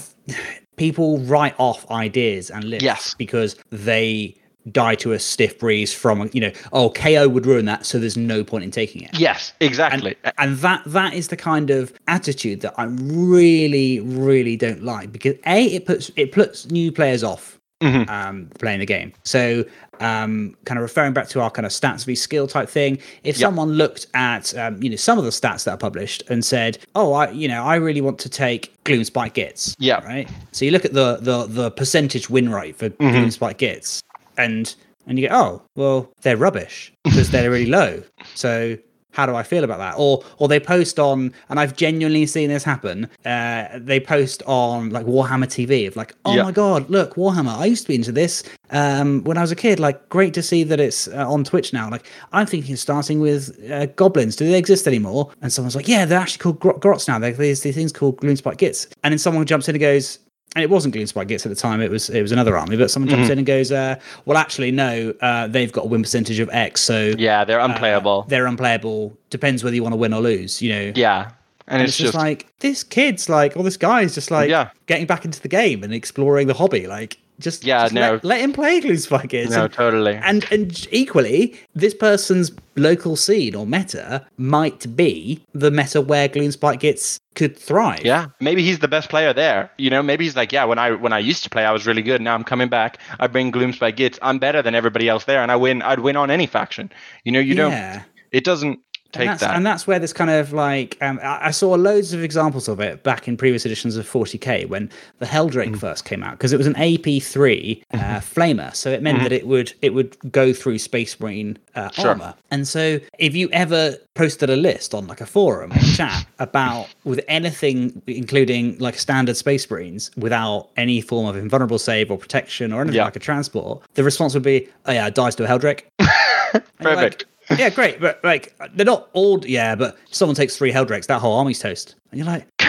people write off ideas and lists yes. because they die to a stiff breeze from you know oh ko would ruin that so there's no point in taking it. Yes exactly. And, and, that that is the kind of attitude that i really really don't like because a it puts it puts new players off mm-hmm. um, playing the game so um, kind of referring back to our kind of stats v skill type thing if yep. someone looked at um, you know some of the stats that are published and said oh i you know i really want to take Gloomspite Gitz yeah right so you look at the the the percentage win rate for mm-hmm. Gloomspite Gitz and and you go, oh, well, they're rubbish because they're really low. So how do I feel about that? Or or they post on, and I've genuinely seen this happen. Uh, they post on like Warhammer TV of like, oh yeah. my god, look Warhammer. I used to be into this um, when I was a kid. Like, great to see that it's uh, on Twitch now. Like, I'm thinking of starting with uh, goblins. Do they exist anymore? And someone's like, yeah, they're actually called gr- grots now. There's these things called Gloomspite Gitz. And then someone jumps in and goes, and it wasn't Gloomspite Gitz at the time. It was it was another army, but someone jumps mm-hmm. in and goes, uh, "Well, actually, no. Uh, they've got a win percentage of X, so yeah, they're uh, unplayable. Uh, they're unplayable. Depends whether you want to win or lose. You know. Yeah, and, and it's, it's just, just, like this kid's like, or this guy's just like yeah. getting back into the game and exploring the hobby. Like, just yeah, just no, let, let, him play Gitz. No, and, totally. And and equally, this person's local scene or meta might be the meta where Gloomspite Gitz could thrive. Yeah, maybe he's the best player there. You know, maybe he's like, yeah, when I when I used to play, I was really good. Now I'm coming back. I bring Gloomspite Gitz. I'm better than everybody else there, and I win. I'd win on any faction. You know, you yeah. don't. It doesn't take and that's, that. And that's where this kind of like um, I, saw loads of examples of it back in previous editions of 40k when the Helldrake mm. first came out because it was an AP3 uh, mm-hmm. flamer, so it meant mm-hmm. that it would it would go through Space Marine uh, sure. armor. And so if you ever posted a list on like a forum or chat about with anything including like standard Space Marines without any form of invulnerable save or protection or anything yeah. like a transport, the response would be, "Oh yeah, dies to a Helldrake." Perfect yeah, great, but like they're not all. Yeah, but someone takes three Helldrakes, that whole army's toast, and you're like.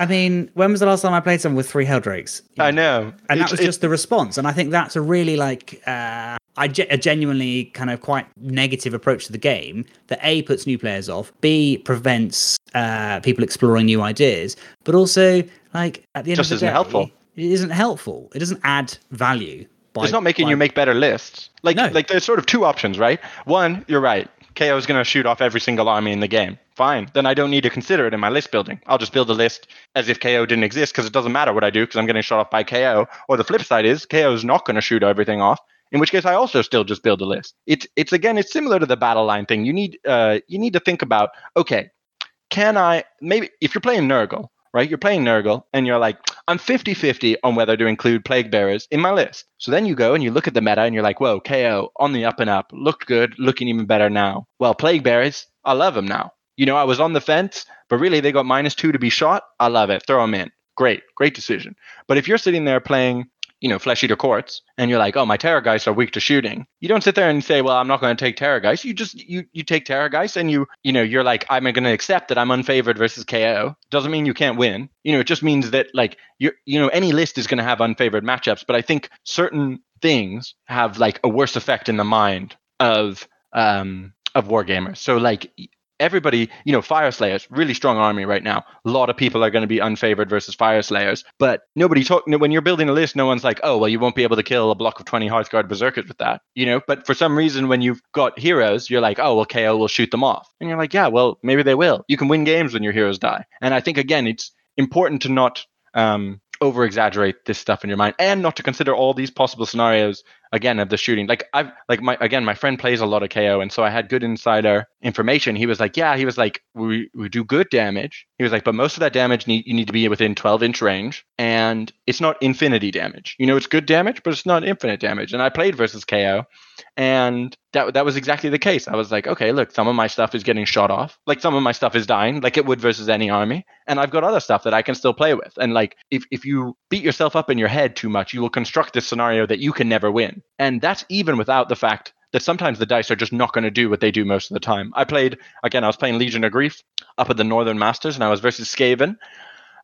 I mean, when was the last time I played someone with three? You know? I know, and that was just the response. And I think that's a really like uh, I ge- a genuinely kind of quite negative approach to the game that a puts new players off, b prevents uh, people exploring new ideas, but also like at the end just of the isn't day, helpful. It isn't helpful. It doesn't add value. By, it's not making by... you make better lists. Like no. like there's sort of two options, right? One, you're right. KO is going to shoot off every single army in the game. Fine. Then I don't need to consider it in my list building. I'll just build a list as if KO didn't exist because it doesn't matter what I do because I'm getting shot off by KO. Or the flip side is KO is not going to shoot everything off. In which case, I also still just build a list. It's it's again, it's similar to the battle line thing. You need uh you need to think about okay, can I maybe if you're playing Nurgle, right? You're playing Nurgle and you're like, I'm 50 50 on whether to include Plague Bearers in my list. So then you go and you look at the meta and you're like, whoa, KO on the up and up, looked good, looking even better now. Well, Plague Bearers, I love them now. You know, I was on the fence, but really they got minus two to be shot. I love it. Throw them in. Great, great decision. But if you're sitting there playing you know, Flesh Eater Courts, and you're like, oh, my Terrorgeist are weak to shooting. You don't sit there and say, well, I'm not going to take Terrorgeist. You just you you take Terrorgeist, and you you know you're like, I'm going to accept that I'm unfavored versus KO. Doesn't mean you can't win. You know, it just means that like you you know any list is going to have unfavored matchups. But I think certain things have like a worse effect in the mind of um of wargamers. So like everybody, you know, Fire Slayers, really strong army right now. A lot of people are going to be unfavored versus Fire Slayers, but nobody talk when you're building a list, no one's like, oh, well, you won't be able to kill a block of 20 Hearthguard Berserkers with that, you know. But for some reason, when you've got heroes, you're like, oh, well, KO will shoot them off, and you're like, yeah, well, maybe they will. You can win games when your heroes die, and I think again, it's important to not um, over exaggerate this stuff in your mind and not to consider all these possible scenarios again of the shooting like i've like my again my friend plays a lot of ko and so i had good insider information he was like yeah he was like we, we do good damage he was like but most of that damage need you need to be within 12 inch range and it's not infinity damage you know it's good damage but it's not infinite damage and i played versus ko and that that was exactly the case. I was like, okay, look, some of my stuff is getting shot off. Like some of my stuff is dying, like it would versus any army. And I've got other stuff that I can still play with. And like if if you beat yourself up in your head too much, you will construct this scenario that you can never win. And that's even without the fact that sometimes the dice are just not going to do what they do most of the time. I played again, I was playing Legion of Grief up at the Northern Masters, and I was versus Skaven.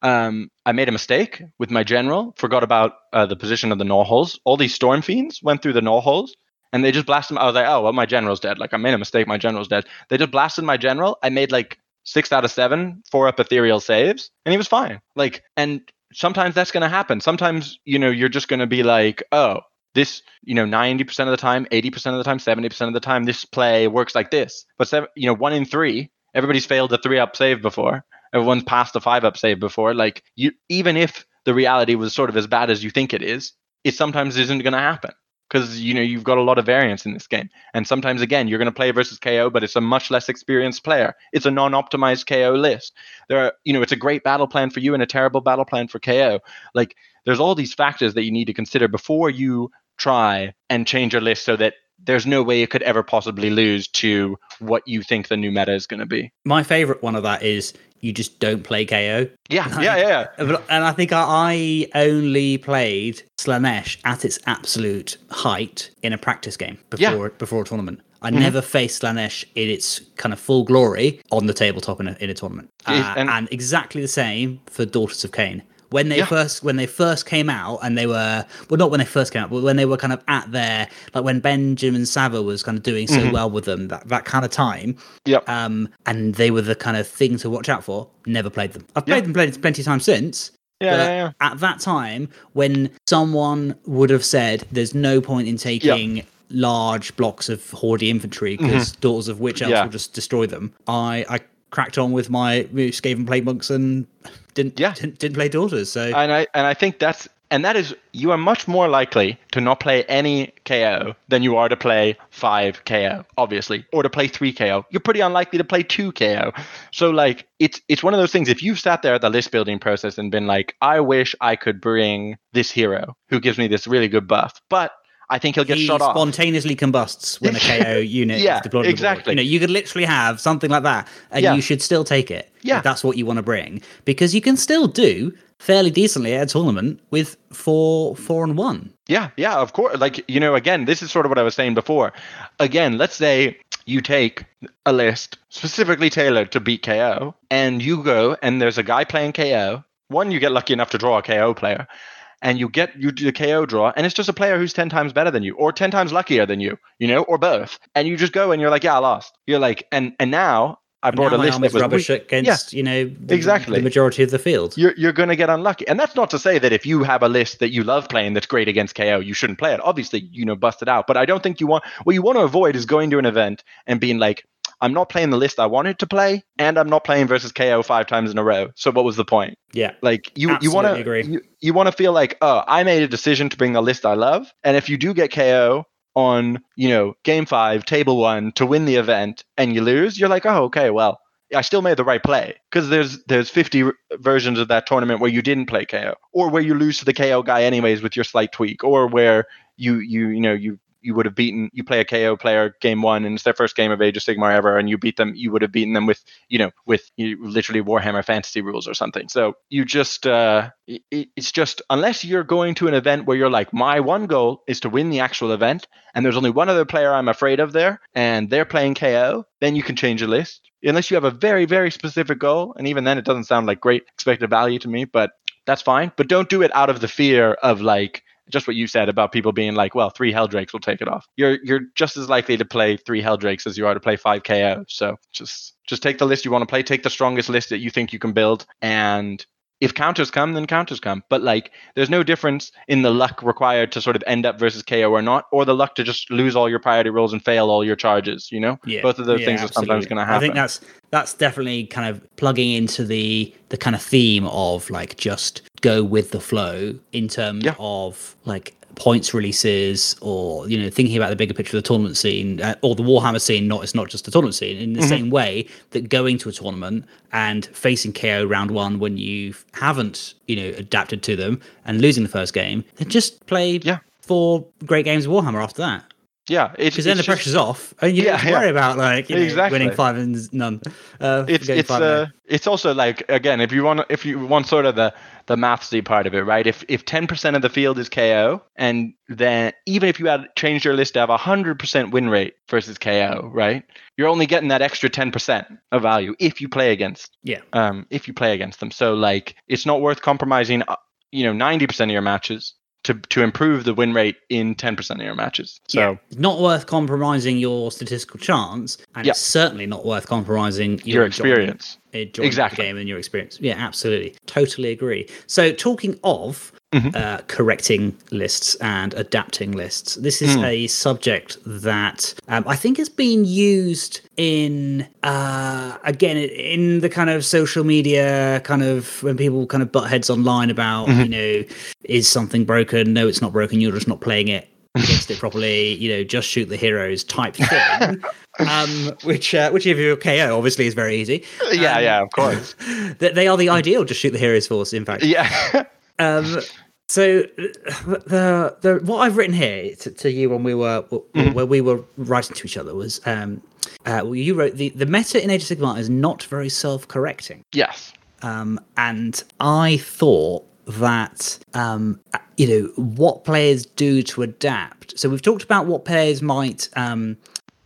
Um, I made a mistake with my general, forgot about uh, the position of the holes. All these storm fiends went through the holes, and they just blasted. I was like, oh well, my general's dead. Like I made a mistake. My general's dead. They just blasted my general. I made like six out of seven four up ethereal saves, and he was fine. Like, and sometimes that's going to happen. Sometimes you know you're just going to be like, oh, this you know 90% of the time 80% of the time 70% of the time this play works like this. But seven, you know one in three everybody's failed a three up save before. Everyone's passed a five up save before. Like you even if the reality was sort of as bad as you think it is it sometimes isn't going to happen because you know you've got a lot of variance in this game. And sometimes again you're going to play versus ko but it's a much less experienced player. It's a non-optimized ko list. There are you know it's a great battle plan for you and a terrible battle plan for ko like there's all these factors that you need to consider before you try and change your list so that there's no way you could ever possibly lose to what you think the new meta is going to be. My favorite one of that is you just don't play KO. Yeah, yeah, yeah. And I think I only played Slaanesh at its absolute height in a practice game before yeah. before a tournament. I mm-hmm. never faced Slaanesh in its kind of full glory on the tabletop in a, in a tournament. Uh, and, and exactly the same for Daughters of Khaine when they yeah. first when they first came out and they were well not when they first came out but when they were kind of at their like when Benjamin Sava was kind of doing so mm-hmm. well with them that, that kind of time yeah um and they were the kind of thing to watch out for never played them I've played them plenty, plenty of times since yeah, yeah, yeah, at that time when someone would have said there's no point in taking large blocks of Horde infantry because mm-hmm. Daughters of Witch Elves will just destroy them I I cracked on with my Skaven Plague Monks and didn't yeah didn't, didn't play daughters. So and I and I think that's and that is you are much more likely to not play any KO than you are to play five KO, obviously, or to play three KO. You're pretty unlikely to play two KO. So like it's it's one of those things. If you've sat there at the list building process and been like, I wish I could bring this hero who gives me this really good buff, but I think he'll get he shot off. spontaneously combusts when a KO unit yeah, is deployed. Exactly. You know, you could literally have something like that, and yeah. you should still take it. Yeah, that's what you want to bring because you can still do fairly decently at a tournament with four, four and one. Yeah, yeah, of course. Like you know, again, this is sort of what I was saying before. Again, let's say you take a list specifically tailored to beat KO, and you go and there's a guy playing KO. One, you get lucky enough to draw a KO player and you get you do the KO draw, and it's just a player who's ten times better than you, or ten times luckier than you, you know, or both, and you just go and you're like, yeah, I lost. You're like, and and now I brought now a list that was rubbish weak. against yeah, you know the, exactly the majority of the field. You're you're going to get unlucky, and that's not to say that if you have a list that you love playing that's great against KO, you shouldn't play it. Obviously, you know, bust it out. But I don't think you want what you want to avoid is going to an event and being like, I'm not playing the list I wanted to play, and I'm not playing versus KO five times in a row. So what was the point? Yeah, like you you want to you, you want to feel like oh I made a decision to bring a list I love, and if you do get KO on you know game five table one to win the event and you lose, you're like oh okay well I still made the right play because there's there's 50 versions of that tournament where you didn't play KO or where you lose to the KO guy anyways with your slight tweak or where you you you know you you would have beaten you play a KO player game one and it's their first game of Age of Sigmar ever, and you beat them, you would have beaten them with you know with you, literally Warhammer Fantasy rules or something. So you just uh, it, it's just unless you're going to an event where you're like my one goal is to win the actual event, and there's only one other player I'm afraid of there, and they're playing KO, then you can change your list. Unless you have a very very specific goal, and even then it doesn't sound like great expected value to me, but that's fine. But don't do it out of the fear of like just what you said about people being like, well, three hell drakes will take it off. You're you're just as likely to play three hell drakes as you are to play five KO. So just just take the list you want to play, take the strongest list that you think you can build, and if counters come, then counters come. But like, there's no difference in the luck required to sort of end up versus KO or not, or the luck to just lose all your priority rolls and fail all your charges. You know, Yeah. both of those Yeah, things are sometimes going to happen. I think that's that's definitely kind of plugging into the the kind of theme of like just go with the flow in terms Yeah. of like points releases or you know thinking about the bigger picture of the tournament scene uh, or the warhammer scene not it's not just the tournament scene in the Mm-hmm. same way that going to a tournament and facing ko round one when you haven't you know adapted to them and losing the first game then just play Yeah. four great games of warhammer after that yeah, it's because then the just- pressure's off, and you don't Yeah, have to yeah. worry about like you know, winning five and none. Uh, it's it's uh, it's also like again if you want if you want sort of the the mathsy part of it right? If if 10% of the field is KO and then even if you had changed your list to have a 100% win rate versus KO right? You're only getting that extra 10% of value if you play against yeah, um if you play against them. So like it's not worth compromising uh, you know 90% of your matches to to improve the win rate in 10% of your matches so yeah. It's not worth compromising your statistical chance, and Yeah. it's certainly not worth compromising your, your experience Exactly. the game and your experience. Yeah, absolutely, totally agree. So, talking of Mhm. uh, correcting lists and adapting lists, this is Hmm. a subject that um, I think has been used in uh, again in the kind of social media kind of when people kind of butt heads online about Mm-hmm. you know is something broken? No, it's not broken. You're just not playing it against it properly. You know, just shoot the heroes type thing. um, which uh, which if you're KO obviously is very easy. yeah Um, yeah of course That they are the ideal just shoot the heroes force. In fact, yeah um, so the the what I've written here to, to you when we were when we were writing to each other was um, uh, well, you wrote the the meta in Age of Sigmar is not very self correcting, yes um, and I thought that um, you know what players do to adapt. So we've talked about what players might um,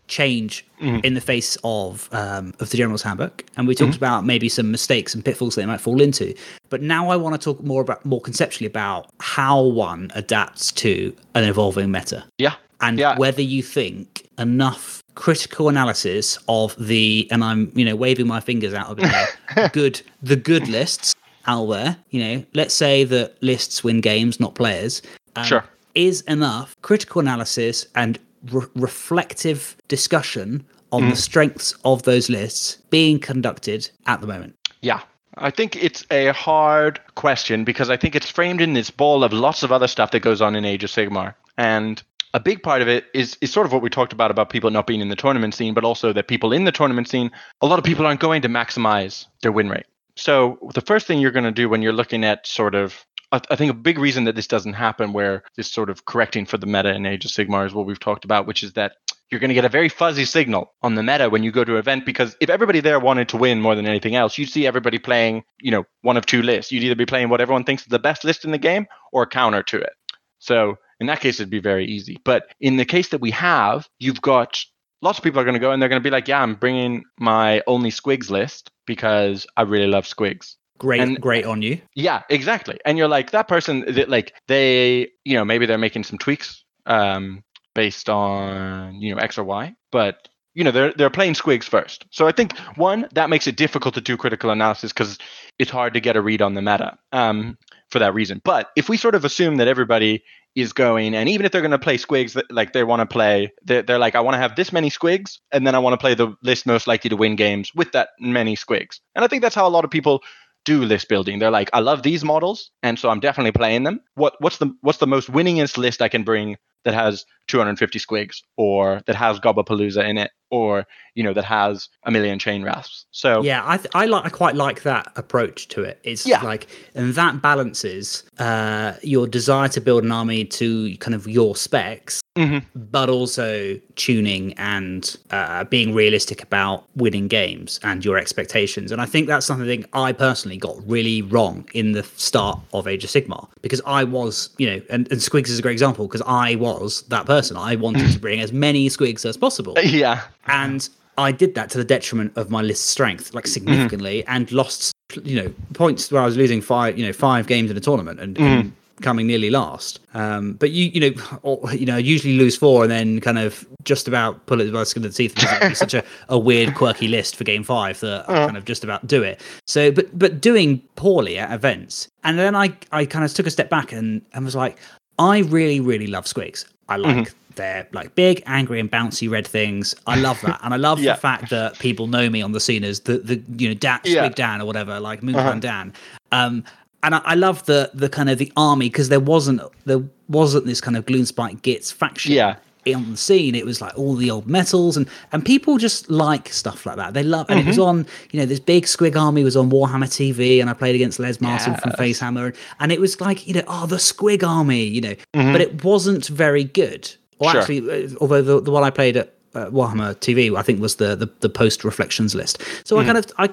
change in the face of um, of the general's handbook, and we talked about maybe some mistakes and pitfalls they might fall into. But now I want to talk more about more conceptually about how one adapts to an evolving meta yeah and Yeah. whether you think enough critical analysis of the and I'm you know waving my fingers out of the good the good lists there you know let's say that lists win games not players um, Sure. is enough critical analysis and re- reflective discussion on the strengths of those lists being conducted at the moment Yeah. I think it's a hard question because I think it's framed in this ball of lots of other stuff that goes on in Age of Sigmar. And a big part of it is, is sort of what we talked about about people not being in the tournament scene, but also that people in the tournament scene, a lot of people aren't going to maximize their win rate. So the first thing you're going to do when you're looking at sort of I think a big reason that this doesn't happen where this sort of correcting for the meta in Age of Sigmar is what we've talked about, which is that you're going to get a very fuzzy signal on the meta when you go to an event because if everybody there wanted to win more than anything else, you'd see everybody playing, you know, one of two lists. You'd either be playing what everyone thinks is the best list in the game or a counter to it. So in that case, it'd be very easy. But in the case that we have, you've got lots of people are going to go and they're going to be like, yeah, I'm bringing my only squigs list because I really love squigs. great And- great on you Yeah, exactly. And you're like that person that like they, you know, maybe they're making some tweaks um based on, you know, X or Y, but you know, they're they're playing squigs first. So I think one that makes it difficult to do critical analysis cuz it's hard to get a read on the meta. Um for that reason. But if we sort of assume that everybody is going and even if they're going to play squigs like they want to play they're, they're like i want to have this many squigs and then i want to play the list most likely to win games with that many squigs and i think that's how a lot of people do list building. They're like, I love these models, and so I'm definitely playing them. What what's the what's the most winningest list I can bring that has 250 squigs or that has Gobbapalooza in it or you know that has a million chain rasps. So yeah, I th- I like I quite like that approach to it. It's Yeah. like and that balances uh, your desire to build an army to kind of your specs, Mhm. but also tuning and uh, being realistic about winning games and your expectations. And I think that's something I personally got really wrong in the start of Age of Sigmar because I was, you know, and, and Squigs is a great example because I was that person. I wanted to bring as many Squigs as possible yeah, and I did that to the detriment of my list strength, like mm-hmm. significantly, and lost you know points where I was losing five you know five games in a tournament and, and mm-hmm. coming nearly last. Um, but you you know or, you know usually lose four and then kind of just about pull it by the skin of the teeth. It'd such a, a weird quirky list for game five that I uh-huh. kind of just about do it. So but but doing poorly at events, and then I I kind of took a step back and and was like I really really love Squigs. I like. They're like big, angry, and bouncy red things. I love that, and I love Yeah. the fact that people know me on the scene as the the you know Dan, Yeah. Squig Dan or whatever, like Moonman Dan. Um, and I, I love the the kind of the army because there wasn't there wasn't this kind of Gloomspite Gitz faction Yeah. On the scene. It was like all the old metals and and people just like stuff like that. They love and it was Mm-hmm. on you know this big Squig army was on Warhammer TV and I played against Les Martin from Facehammer and it was like you know oh the Squig army you know Mm-hmm. but it wasn't very good. Or Sure. actually, uh, although the, the one I played at uh, Warhammer TV, I think was the the, the post reflections list. So Mm. I kind of I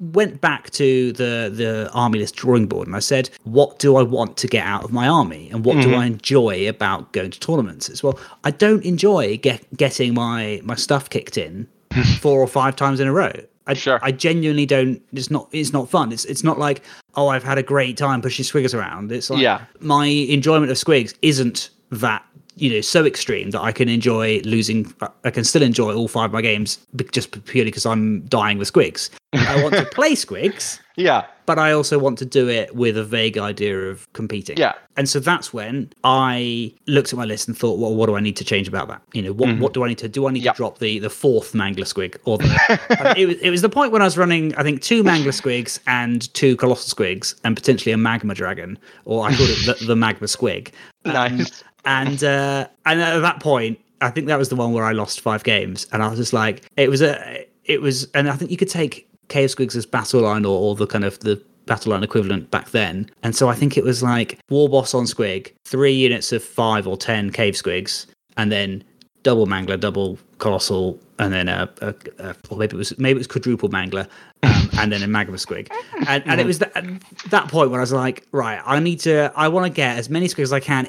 went back to the the army list drawing board and I said, what do I want to get out of my army, and what Mm-hmm. do I enjoy about going to tournaments? It's well, I don't enjoy get, getting my my stuff kicked in four or five times in a row. I, Sure. I genuinely don't. It's not. It's not fun. It's it's not like oh I've had a great time pushing squiggers around. It's like Yeah. my enjoyment of squigs isn't that you know so extreme that I can enjoy losing. I can still enjoy all five of my games just purely because I'm dying with squigs. I want to play squigs, yeah, but I also want to do it with a vague idea of competing. Yeah. And so that's when I looked at my list and thought, well, what do I need to change about that? You know, what, what do I need to do? I need Mm-hmm. Yep. to drop the the fourth Mangler Squig, or the, it was it was the point when I was running, I think, two Mangler Squigs and two Colossal Squigs, and potentially a Magma Dragon, or I called it the, the Magma Squig. Um, Nice. And uh, and at that point, I think that was the one where I lost five games, and I was just like, it was a, it was, and I think you could take Cave Squigs as battle line or, or the kind of the battle line equivalent back then. And so I think it was like War Boss on Squig, three units of five or ten Cave Squigs, and then double Mangler, double Colossal, and then a, a, a or maybe it was maybe it was quadruple Mangler, um, and then a Magma Squig. And, and it was that, that point where I was like, right, I need to, I want to get as many Squigs as I can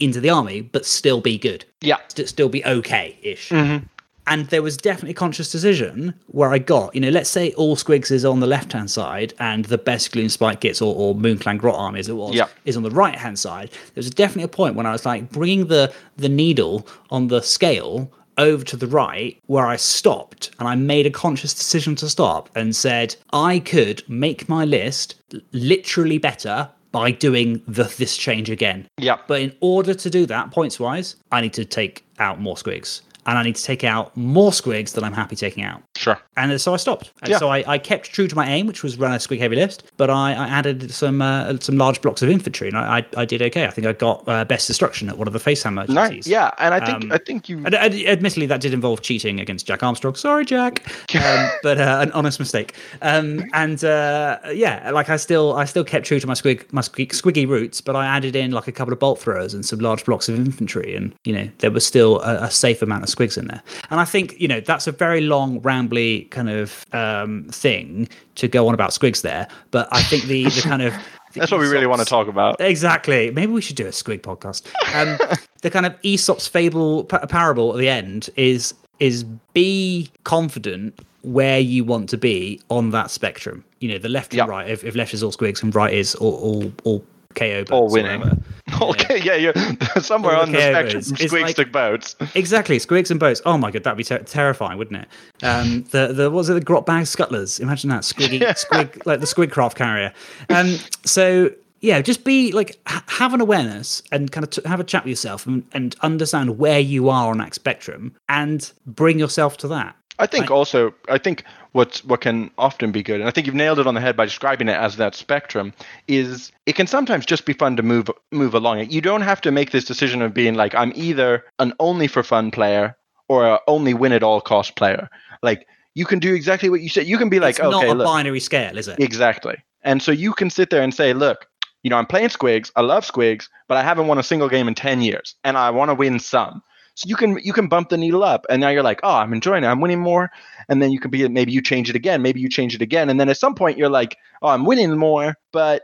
into the army, but still be good, yeah, st- still be okay ish. Mm-hmm. And there was definitely a conscious decision where I got, you know, let's say all Squigs is on the left hand side and the best Gloomspite Gitz or, or Moonclan Grot army as it was Yeah. is on the right hand side. There was definitely a point when I was like bringing the the needle on the scale over to the right where I stopped and I made a conscious decision to stop and said I could make my list literally better by doing the, this change again. yeah, But in order to do that, points wise, I need to take out more squigs. And I need to take out more squigs than I'm happy taking out. sure. And so I stopped. And Yeah. so I, I kept true to my aim, which was run a squig heavy list, but I, I added some uh, some large blocks of infantry, and I, I, I did okay. I think I got uh, best destruction at one of the facehammer Nice. duties. Yeah, and I think Um, I think you. Ad- ad- admittedly, that did involve cheating against Jack Armstrong. Sorry, Jack, um, but uh, an honest mistake. Um, and uh, yeah, like I still, I still kept true to my squig, my squig, squiggy roots, but I added in like a couple of bolt throwers and some large blocks of infantry, and you know there was still a, a safe amount of squigs in there. And I think you know that's a very long, rambly kind of um, thing to go on about squigs there, but I think the the kind of That's what we really want to talk about. Exactly. Maybe we should do a squig podcast. Um, the kind of Aesop's fable pa- parable at the end is is be confident where you want to be on that spectrum. You know, the left Yeah. and right. If, if left is all squigs and right is all all, all KO. All or winning. whatever. Okay, yeah, you're somewhere on the spectrum from it's squigs like- to boats. Exactly, squigs and boats. Oh my god, that'd be ter- terrifying, wouldn't it? Um, the the what was it the grot bag scuttlers? Imagine that squiggy squig like the squig craft carrier. Um, so yeah, just be like ha- have an awareness and kind of t- have a chat with yourself and, and understand where you are on that spectrum and bring yourself to that. I think also, I think what's what can often be good, and I think you've nailed it on the head by describing it as that spectrum, is it can sometimes just be fun to move move along it. You don't have to make this decision of being like, I'm either an only for fun player or a only win at all cost player. Like you can do exactly what you said. You can be like, it's not a look, binary scale, is it? exactly. And so you can sit there and say, look, you know, I'm playing Squigs. I love Squigs, but I haven't won a single game in 10 years and I want to win some. So you can you can bump the needle up and now you're like, "Oh, I'm enjoying it. I'm winning more." And then you can be maybe you change it again, maybe you change it again, and then at some point you're like, "Oh, I'm winning more, but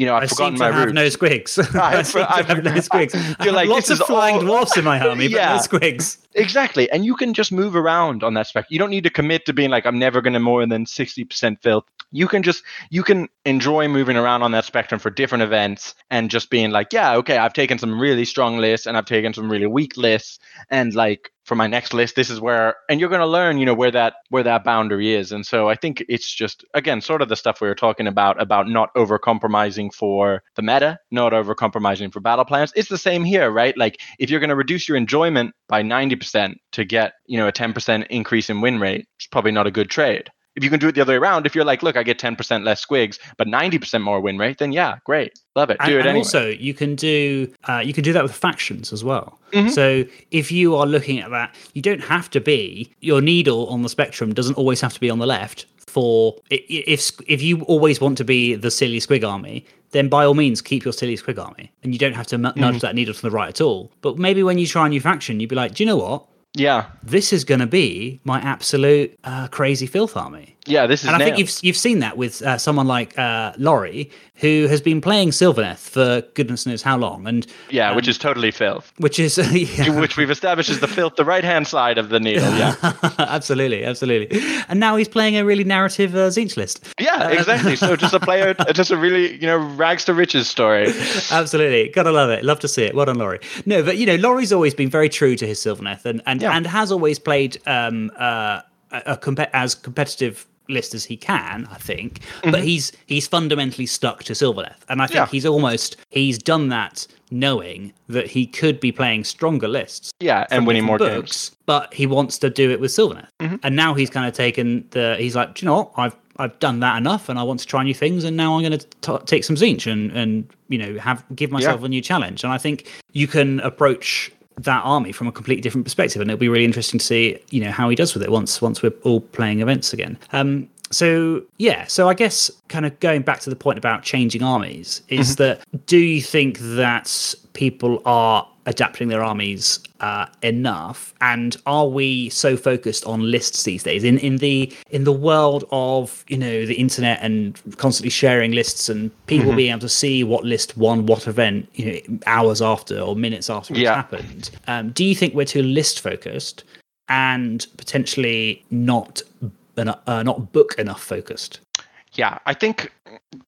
you know, I've I forgotten seem to my have roots." no squigs. I, I've- seem I've- have no squigs. You're like, lots of flying all- dwarfs in my army, but Yeah. no squigs. Exactly. And you can just move around on that spec. You don't need to commit to being like, I'm never going to more than 60% filth. You can just, you can enjoy moving around on that spectrum for different events and just being like, yeah, okay, I've taken some really strong lists and I've taken some really weak lists. And like for my next list, this is where, and you're going to learn, you know, where that, where that boundary is. And so I think it's just, again, sort of the stuff we were talking about, about not over compromising for the meta, not over compromising for battle plans. It's the same here, right? Like if you're going to reduce your enjoyment by 90% to get, you know, a 10% increase in win rate, it's probably not a good trade. If you can do it the other way around, if you're like, look, I get 10% less squigs, but 90% more win rate, then yeah, great. Love it. And, Do it and anyway. also, you can do uh, you can do that with factions as well. Mhm. So if you are looking at that, you don't have to be your needle on the spectrum doesn't always have to be on the left. For if if you always want to be the silly squig army, then by all means keep your silly squig army, and you don't have to nudge Mm-hmm. that needle to the right at all. But maybe when you try a new faction, you'd be like, do you know what? Yeah. This is going to be my absolute uh, crazy filth army. Yeah, this is And I think you've you've seen that with uh, someone like uh, Laurie, who has been playing Sylvaneth for goodness knows how long, and Yeah, which um, is totally filth. which is yeah, Which we've established is the filth, the right hand side of the needle. Yeah. absolutely, absolutely. And now he's playing a really narrative uh, Tzeentch list. Yeah, exactly. So just a player, just a really, you know, rags to riches story. Absolutely, gotta love it. Love to see it. Well done, Laurie. No, but you know, Laurie's always been very true to his Sylvaneth, and and, Yeah. and has always played um uh a, a as competitive list as he can, I think. But mm-hmm. he's he's fundamentally stuck to Sylvaneth, and I think Yeah. he's almost he's done that knowing that he could be playing stronger lists Yeah, and winning more different games. but he wants to do it with Sylvaneth. Mm-hmm. And now he's kind of taken the. He's like, "Do you know what? I've I've done that enough, and I want to try new things, and now I'm going to take some Tzeentch and and you know have give myself Yeah. a new challenge. And I think you can approach that army from a completely different perspective, and it'll be really interesting to see you know how he does with it once once we're all playing events again. Um, so yeah, so I guess kind of going back to the point about changing armies is that do you think that people are adapting their armies uh, enough, and are we so focused on lists these days in in the in the world of you know the internet and constantly sharing lists and people being able to see what list won what event you know hours after or minutes after it's happened? Um, do you think we're too list focused and potentially not uh, not book enough focused? Yeah, I think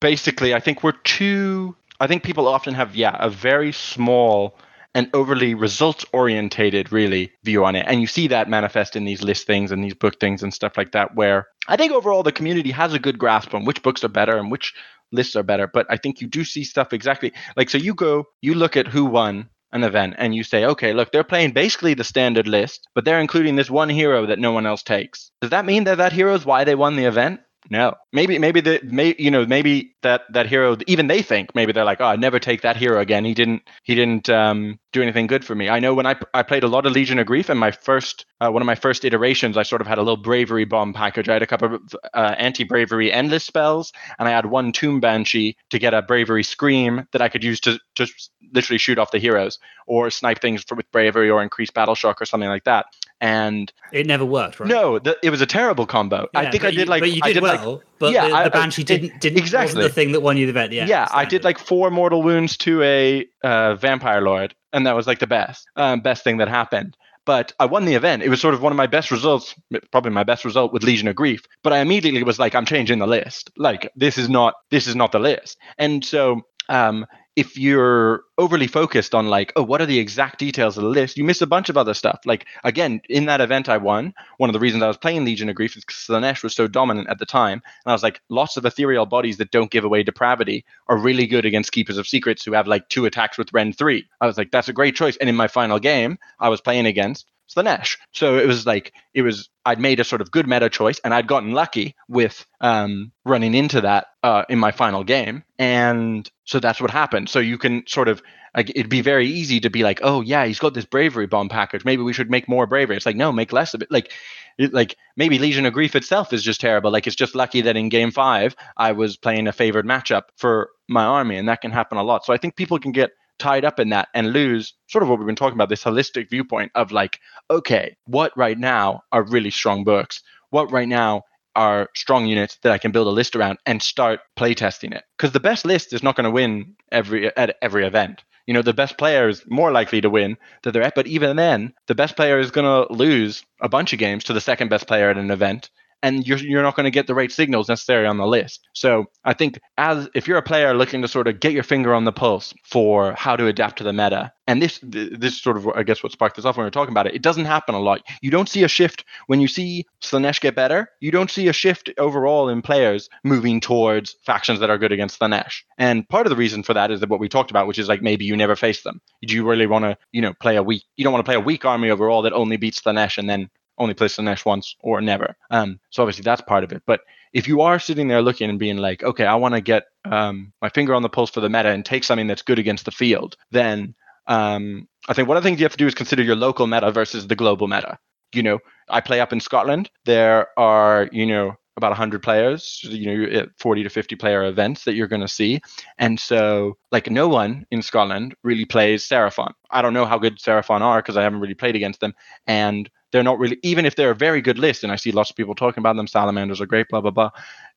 basically, I think we're too. I think people often have, yeah, a very small and overly results orientated, really, view on it. And you see that manifest in these list things and these book things and stuff like that, where I think overall the community has a good grasp on which books are better and which lists are better. But I think you do see stuff exactly like so you go, you look at who won an event and you say, okay, look, they're playing basically the standard list, but they're including this one hero that no one else takes. Does that mean that that hero is why they won the event? No. Maybe maybe the may you know maybe that that hero even they think maybe they're like oh I'd never take that hero again. He didn't he didn't um, do anything good for me. I know when I I played a lot of Legion of Grief and my first uh, one of my first iterations I sort of had a little bravery bomb package. I had a couple of uh, anti bravery endless spells and I had one Tomb Banshee to get a bravery scream that I could use to just literally shoot off the heroes or snipe things for, with bravery or increase battle shock or something like that. And It never worked, right? no, the, it was a terrible combo. I think I did you- like but you I did, did like well. But yeah, the, I- the banshee I- didn't didn't exactly. the thing that won you the bet. Yeah, yeah, I did like four mortal wounds to a uh, vampire lord, and that was like the best, um, best thing that happened. But I won the event. It was sort of one of my best results, probably my best result with Legion of Grief. But I immediately was like, I'm changing the list. Like this is not this is not the list. And so um, if you're overly focused on like, oh, what are the exact details of the list, you miss a bunch of other stuff. Like again, in that event I won, one of the reasons I was playing Legion of Grief is because Slaanesh was so dominant at the time. And I was like, lots of ethereal bodies that don't give away depravity are really good against Keepers of Secrets who have like two attacks with Rend 3. I was like, that's a great choice. And in my final game, I was playing against Slaanesh. So it was like it was I'd made a sort of good meta choice, and I'd gotten lucky with um, running into that uh, in my final game, and so that's what happened. So you can sort of like it'd be very easy to be like, oh yeah, he's got this bravery bomb package. Maybe we should make more bravery. It's like no, make less of it. Like it, like maybe Legion of Grief itself is just terrible. Like it's just lucky that in game five I was playing a favored matchup for my army, and that can happen a lot. So I think people can get tied up in that and lose sort of what we've been talking about this holistic viewpoint of like, okay, what right now are really strong books? What right now are strong units that I can build a list around and start playtesting it? Because the best list is not going to win every at every event. You know, the best player is more likely to win they're at, but even then, the best player is going to lose a bunch of games to the second best player at an event and you're you're not going to get the right signals necessary on the list. So I think as if you're a player looking to sort of get your finger on the pulse for how to adapt to the meta, and this this sort of I guess what sparked this off when we were talking about it. It doesn't happen a lot. You don't see a shift when you see Slaanesh get better. You don't see a shift overall in players moving towards factions that are good against Slaanesh. And part of the reason for that is that what we talked about, which is like maybe you never face them. Do you really want to you know play a weak? You don't want to play a weak army overall that only beats Slaanesh and then only play Slaanesh once or never. Um, so obviously that's part of it. But if you are sitting there looking and being like, okay, I want to get um, my finger on the pulse for the meta and take something that's good against the field, then um, I think one of the things you have to do is consider your local meta versus the global meta. You know, I play up in Scotland. There are, you know, about 100 players, you know, 40 to 50 player events that you're going to see. And so, like, no one in Scotland really plays Seraphon. I don't know how good Seraphon are because I haven't really played against them. And they're not really even if they're a very good list and i see lots of people talking about them salamanders are great blah blah blah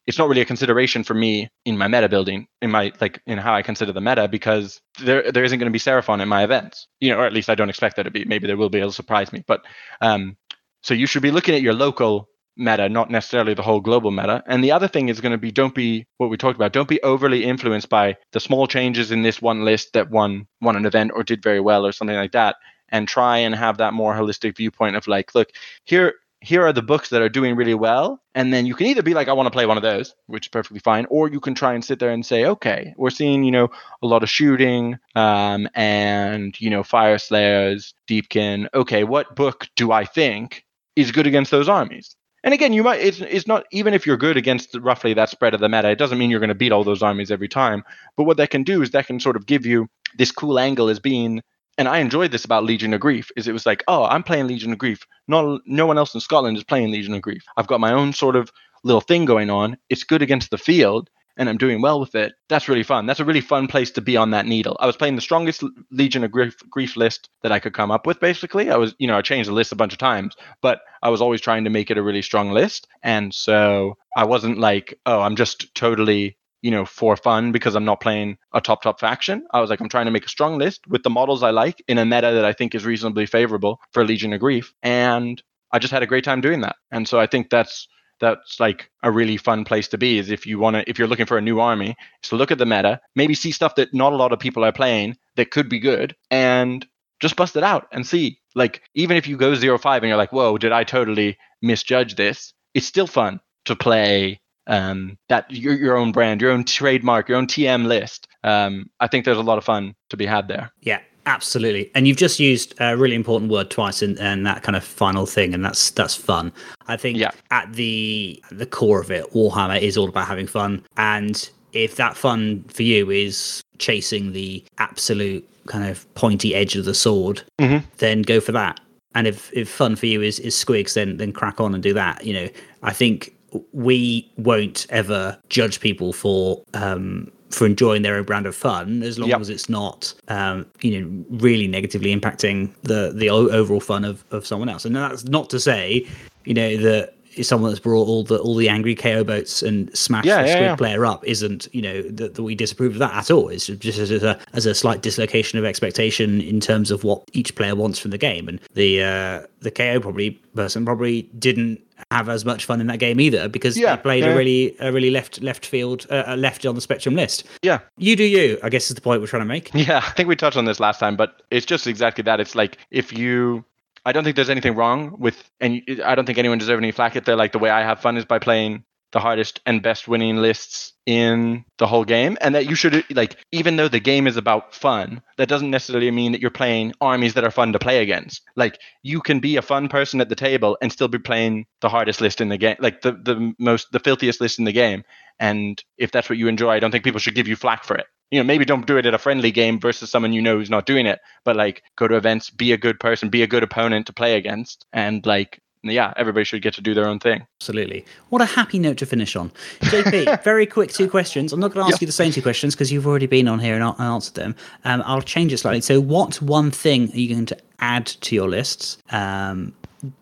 it's not really a consideration for me in my meta building in my like in how i consider the meta because there there isn't going to be seraphon in my events you know or at least i don't expect there to be maybe there will be it'll surprise me but um so you should be looking at your local meta not necessarily the whole global meta. And the other thing is going to be don't be what we talked about don't be overly influenced by the small changes in this one list that won won an event or did very well or something like that and try and have that more holistic viewpoint of like, look, here here are the books that are doing really well and then you can either be like i want to play one of those which is perfectly fine or you can try and sit there and say okay we're seeing you know a lot of shooting um, and you know Fyreslayers deepkin. Okay what book do i think is good against those armies and again you might it's, it's not even if you're good against roughly that spread of the meta it doesn't mean you're going to beat all those armies every time but what that can do is that can sort of give you this cool angle as being and I enjoyed this about Legion of Grief is it was like, oh, I'm playing Legion of Grief. No, no one else in Scotland is playing Legion of Grief. I've got my own sort of little thing going on. It's good against the field, and I'm doing well with it. That's really fun. That's a really fun place to be on that needle. I was playing the strongest Legion of Grief, Grief list that I could come up with. Basically, I was, you know, I changed the list a bunch of times, but I was always trying to make it a really strong list, and so I wasn't like, oh, I'm just totally you know, for fun because I'm not playing a top top faction. I was like, I'm trying to make a strong list with the models I like in a meta that I think is reasonably favorable for Legion of Grief, and I just had a great time doing that. And so I think that's that's like a really fun place to be is if you want to if you're looking for a new army is to look at the meta maybe see stuff that not a lot of people are playing that could be good and just bust it out and see like even if you go zero five and you're like whoa did i totally misjudge this it's still fun to play um, that your, your own brand, your own trademark, your own TM list. Um, I think there's a lot of fun to be had there. Yeah, absolutely. And you've just used a really important word twice in, in that kind of final thing, and that's that's fun. I think yeah. at the the core of it, Warhammer is all about having fun, and if that fun for you is chasing the absolute kind of pointy edge of the sword, mm-hmm. then go for that. And if, if fun for you is, is squigs, then then crack on and do that. You know, I think we won't ever judge people for um, for enjoying their own brand of fun as long yep. as it's not um, you know really negatively impacting the the overall fun of, of someone else and that's not to say you know that someone that's brought all the all the angry KO boats and smashed yeah, the squig yeah. player up isn't you know that, that we disapprove of that at all. It's just as a as a slight dislocation of expectation in terms of what each player wants from the game. And the uh, the KO probably person probably didn't have as much fun in that game either because yeah, they played yeah. a really a really left left field uh, left on the spectrum list. Yeah, you do you. I guess is the point we're trying to make. Yeah, I think we touched on this last time, but it's just exactly that. It's like if you. I don't think there's anything wrong with, and I don't think anyone deserves any flack if they're like the way I have fun is by playing the hardest and best winning lists in the whole game and that you should like even though the game is about fun that doesn't necessarily mean that you're playing armies that are fun to play against. Like you can be a fun person at the table and still be playing the hardest list in the game like the the most the filthiest list in the game. And if that's what you enjoy i don't think people should give you flack for it. You know maybe don't do it at a friendly game versus someone you know who's not doing it but like go to events be a good person be a good opponent to play against. And like yeah, everybody should get to do their own thing. Absolutely. What a happy note to finish on. JP, very quick two questions. I'm not going to ask you the same two questions because you've already been on here and I- answered them. Um, I'll change it slightly. So, what one thing are you going to add to your lists? Um,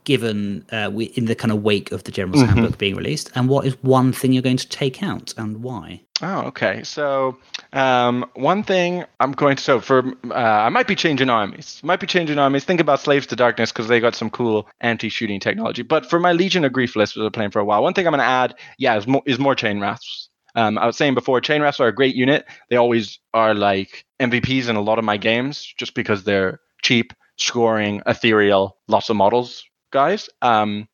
given uh, we, in the kind of wake of the General's mm-hmm. Handbook being released, and what is one thing you're going to take out and why? Oh, okay. So um, one thing I'm going to so for uh, I might be changing armies. Might be changing armies. Think about Slaves to Darkness because they got some cool anti-shooting technology. But for my Legion of Grief list, I've playing for a while, one thing I'm going to add, yeah, is more, is more Chainrasps. Um, I was saying before, Chainrasps are a great unit. They always are like MVPs in a lot of my games just because they're cheap, scoring, ethereal, lots of models guys. Um,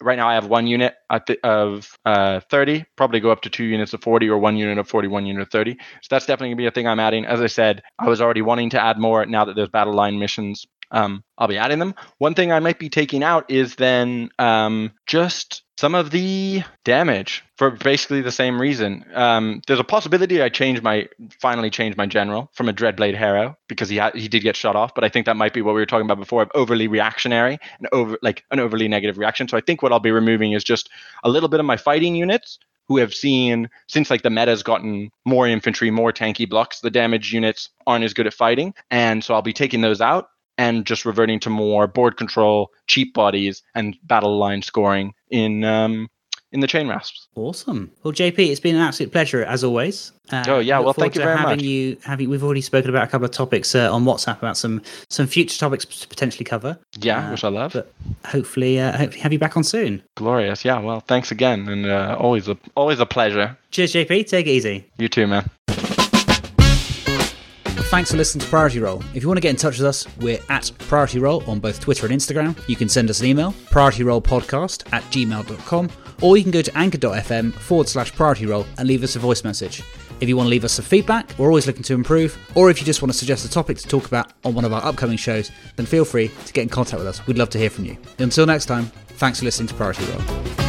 right now I have one unit of uh, 30, probably go up to two units of 40 or one unit of 40, one unit of 30. So that's definitely to be a thing I'm adding. As I said, I was already wanting to add more now that there's battle line missions. Um, I'll be adding them. One thing I might be taking out is then um, just some of the damage for basically the same reason. Um, there's a possibility I change my finally change my general from a Dreadblade Harrow because he had he did get shot off, but I think that might be what we were talking about before of overly reactionary and over like an overly negative reaction. So I think what I'll be removing is just a little bit of my fighting units who have seen since like the meta's gotten more infantry, more tanky blocks, the damage units aren't as good at fighting. And so I'll be taking those out and just reverting to more board control, cheap bodies, and battle line scoring in um, in the Chainrasps. Awesome. Well, JP, it's been an absolute pleasure as always. Uh, oh yeah, well, thank you very having much. You having we've already spoken about a couple of topics uh, on WhatsApp about some some future topics to potentially cover. Yeah, uh, which I love. But hopefully, uh, hopefully have you back on soon. Glorious. Yeah. Well, thanks again, and uh, always a always a pleasure. Cheers, JP. Take it easy. You too, man. Thanks for listening to Priority Roll. If you want to get in touch with us, we're at Priority Roll on both Twitter and Instagram. You can send us an email, priorityrollpodcast at gmail.com, or you can go to anchor.fm forward slash priority roll and leave us a voice message. If you want to leave us some feedback, we're always looking to improve, or if you just want to suggest a topic to talk about on one of our upcoming shows, then feel free to get in contact with us. We'd love to hear from you. Until next time, thanks for listening to Priority Roll.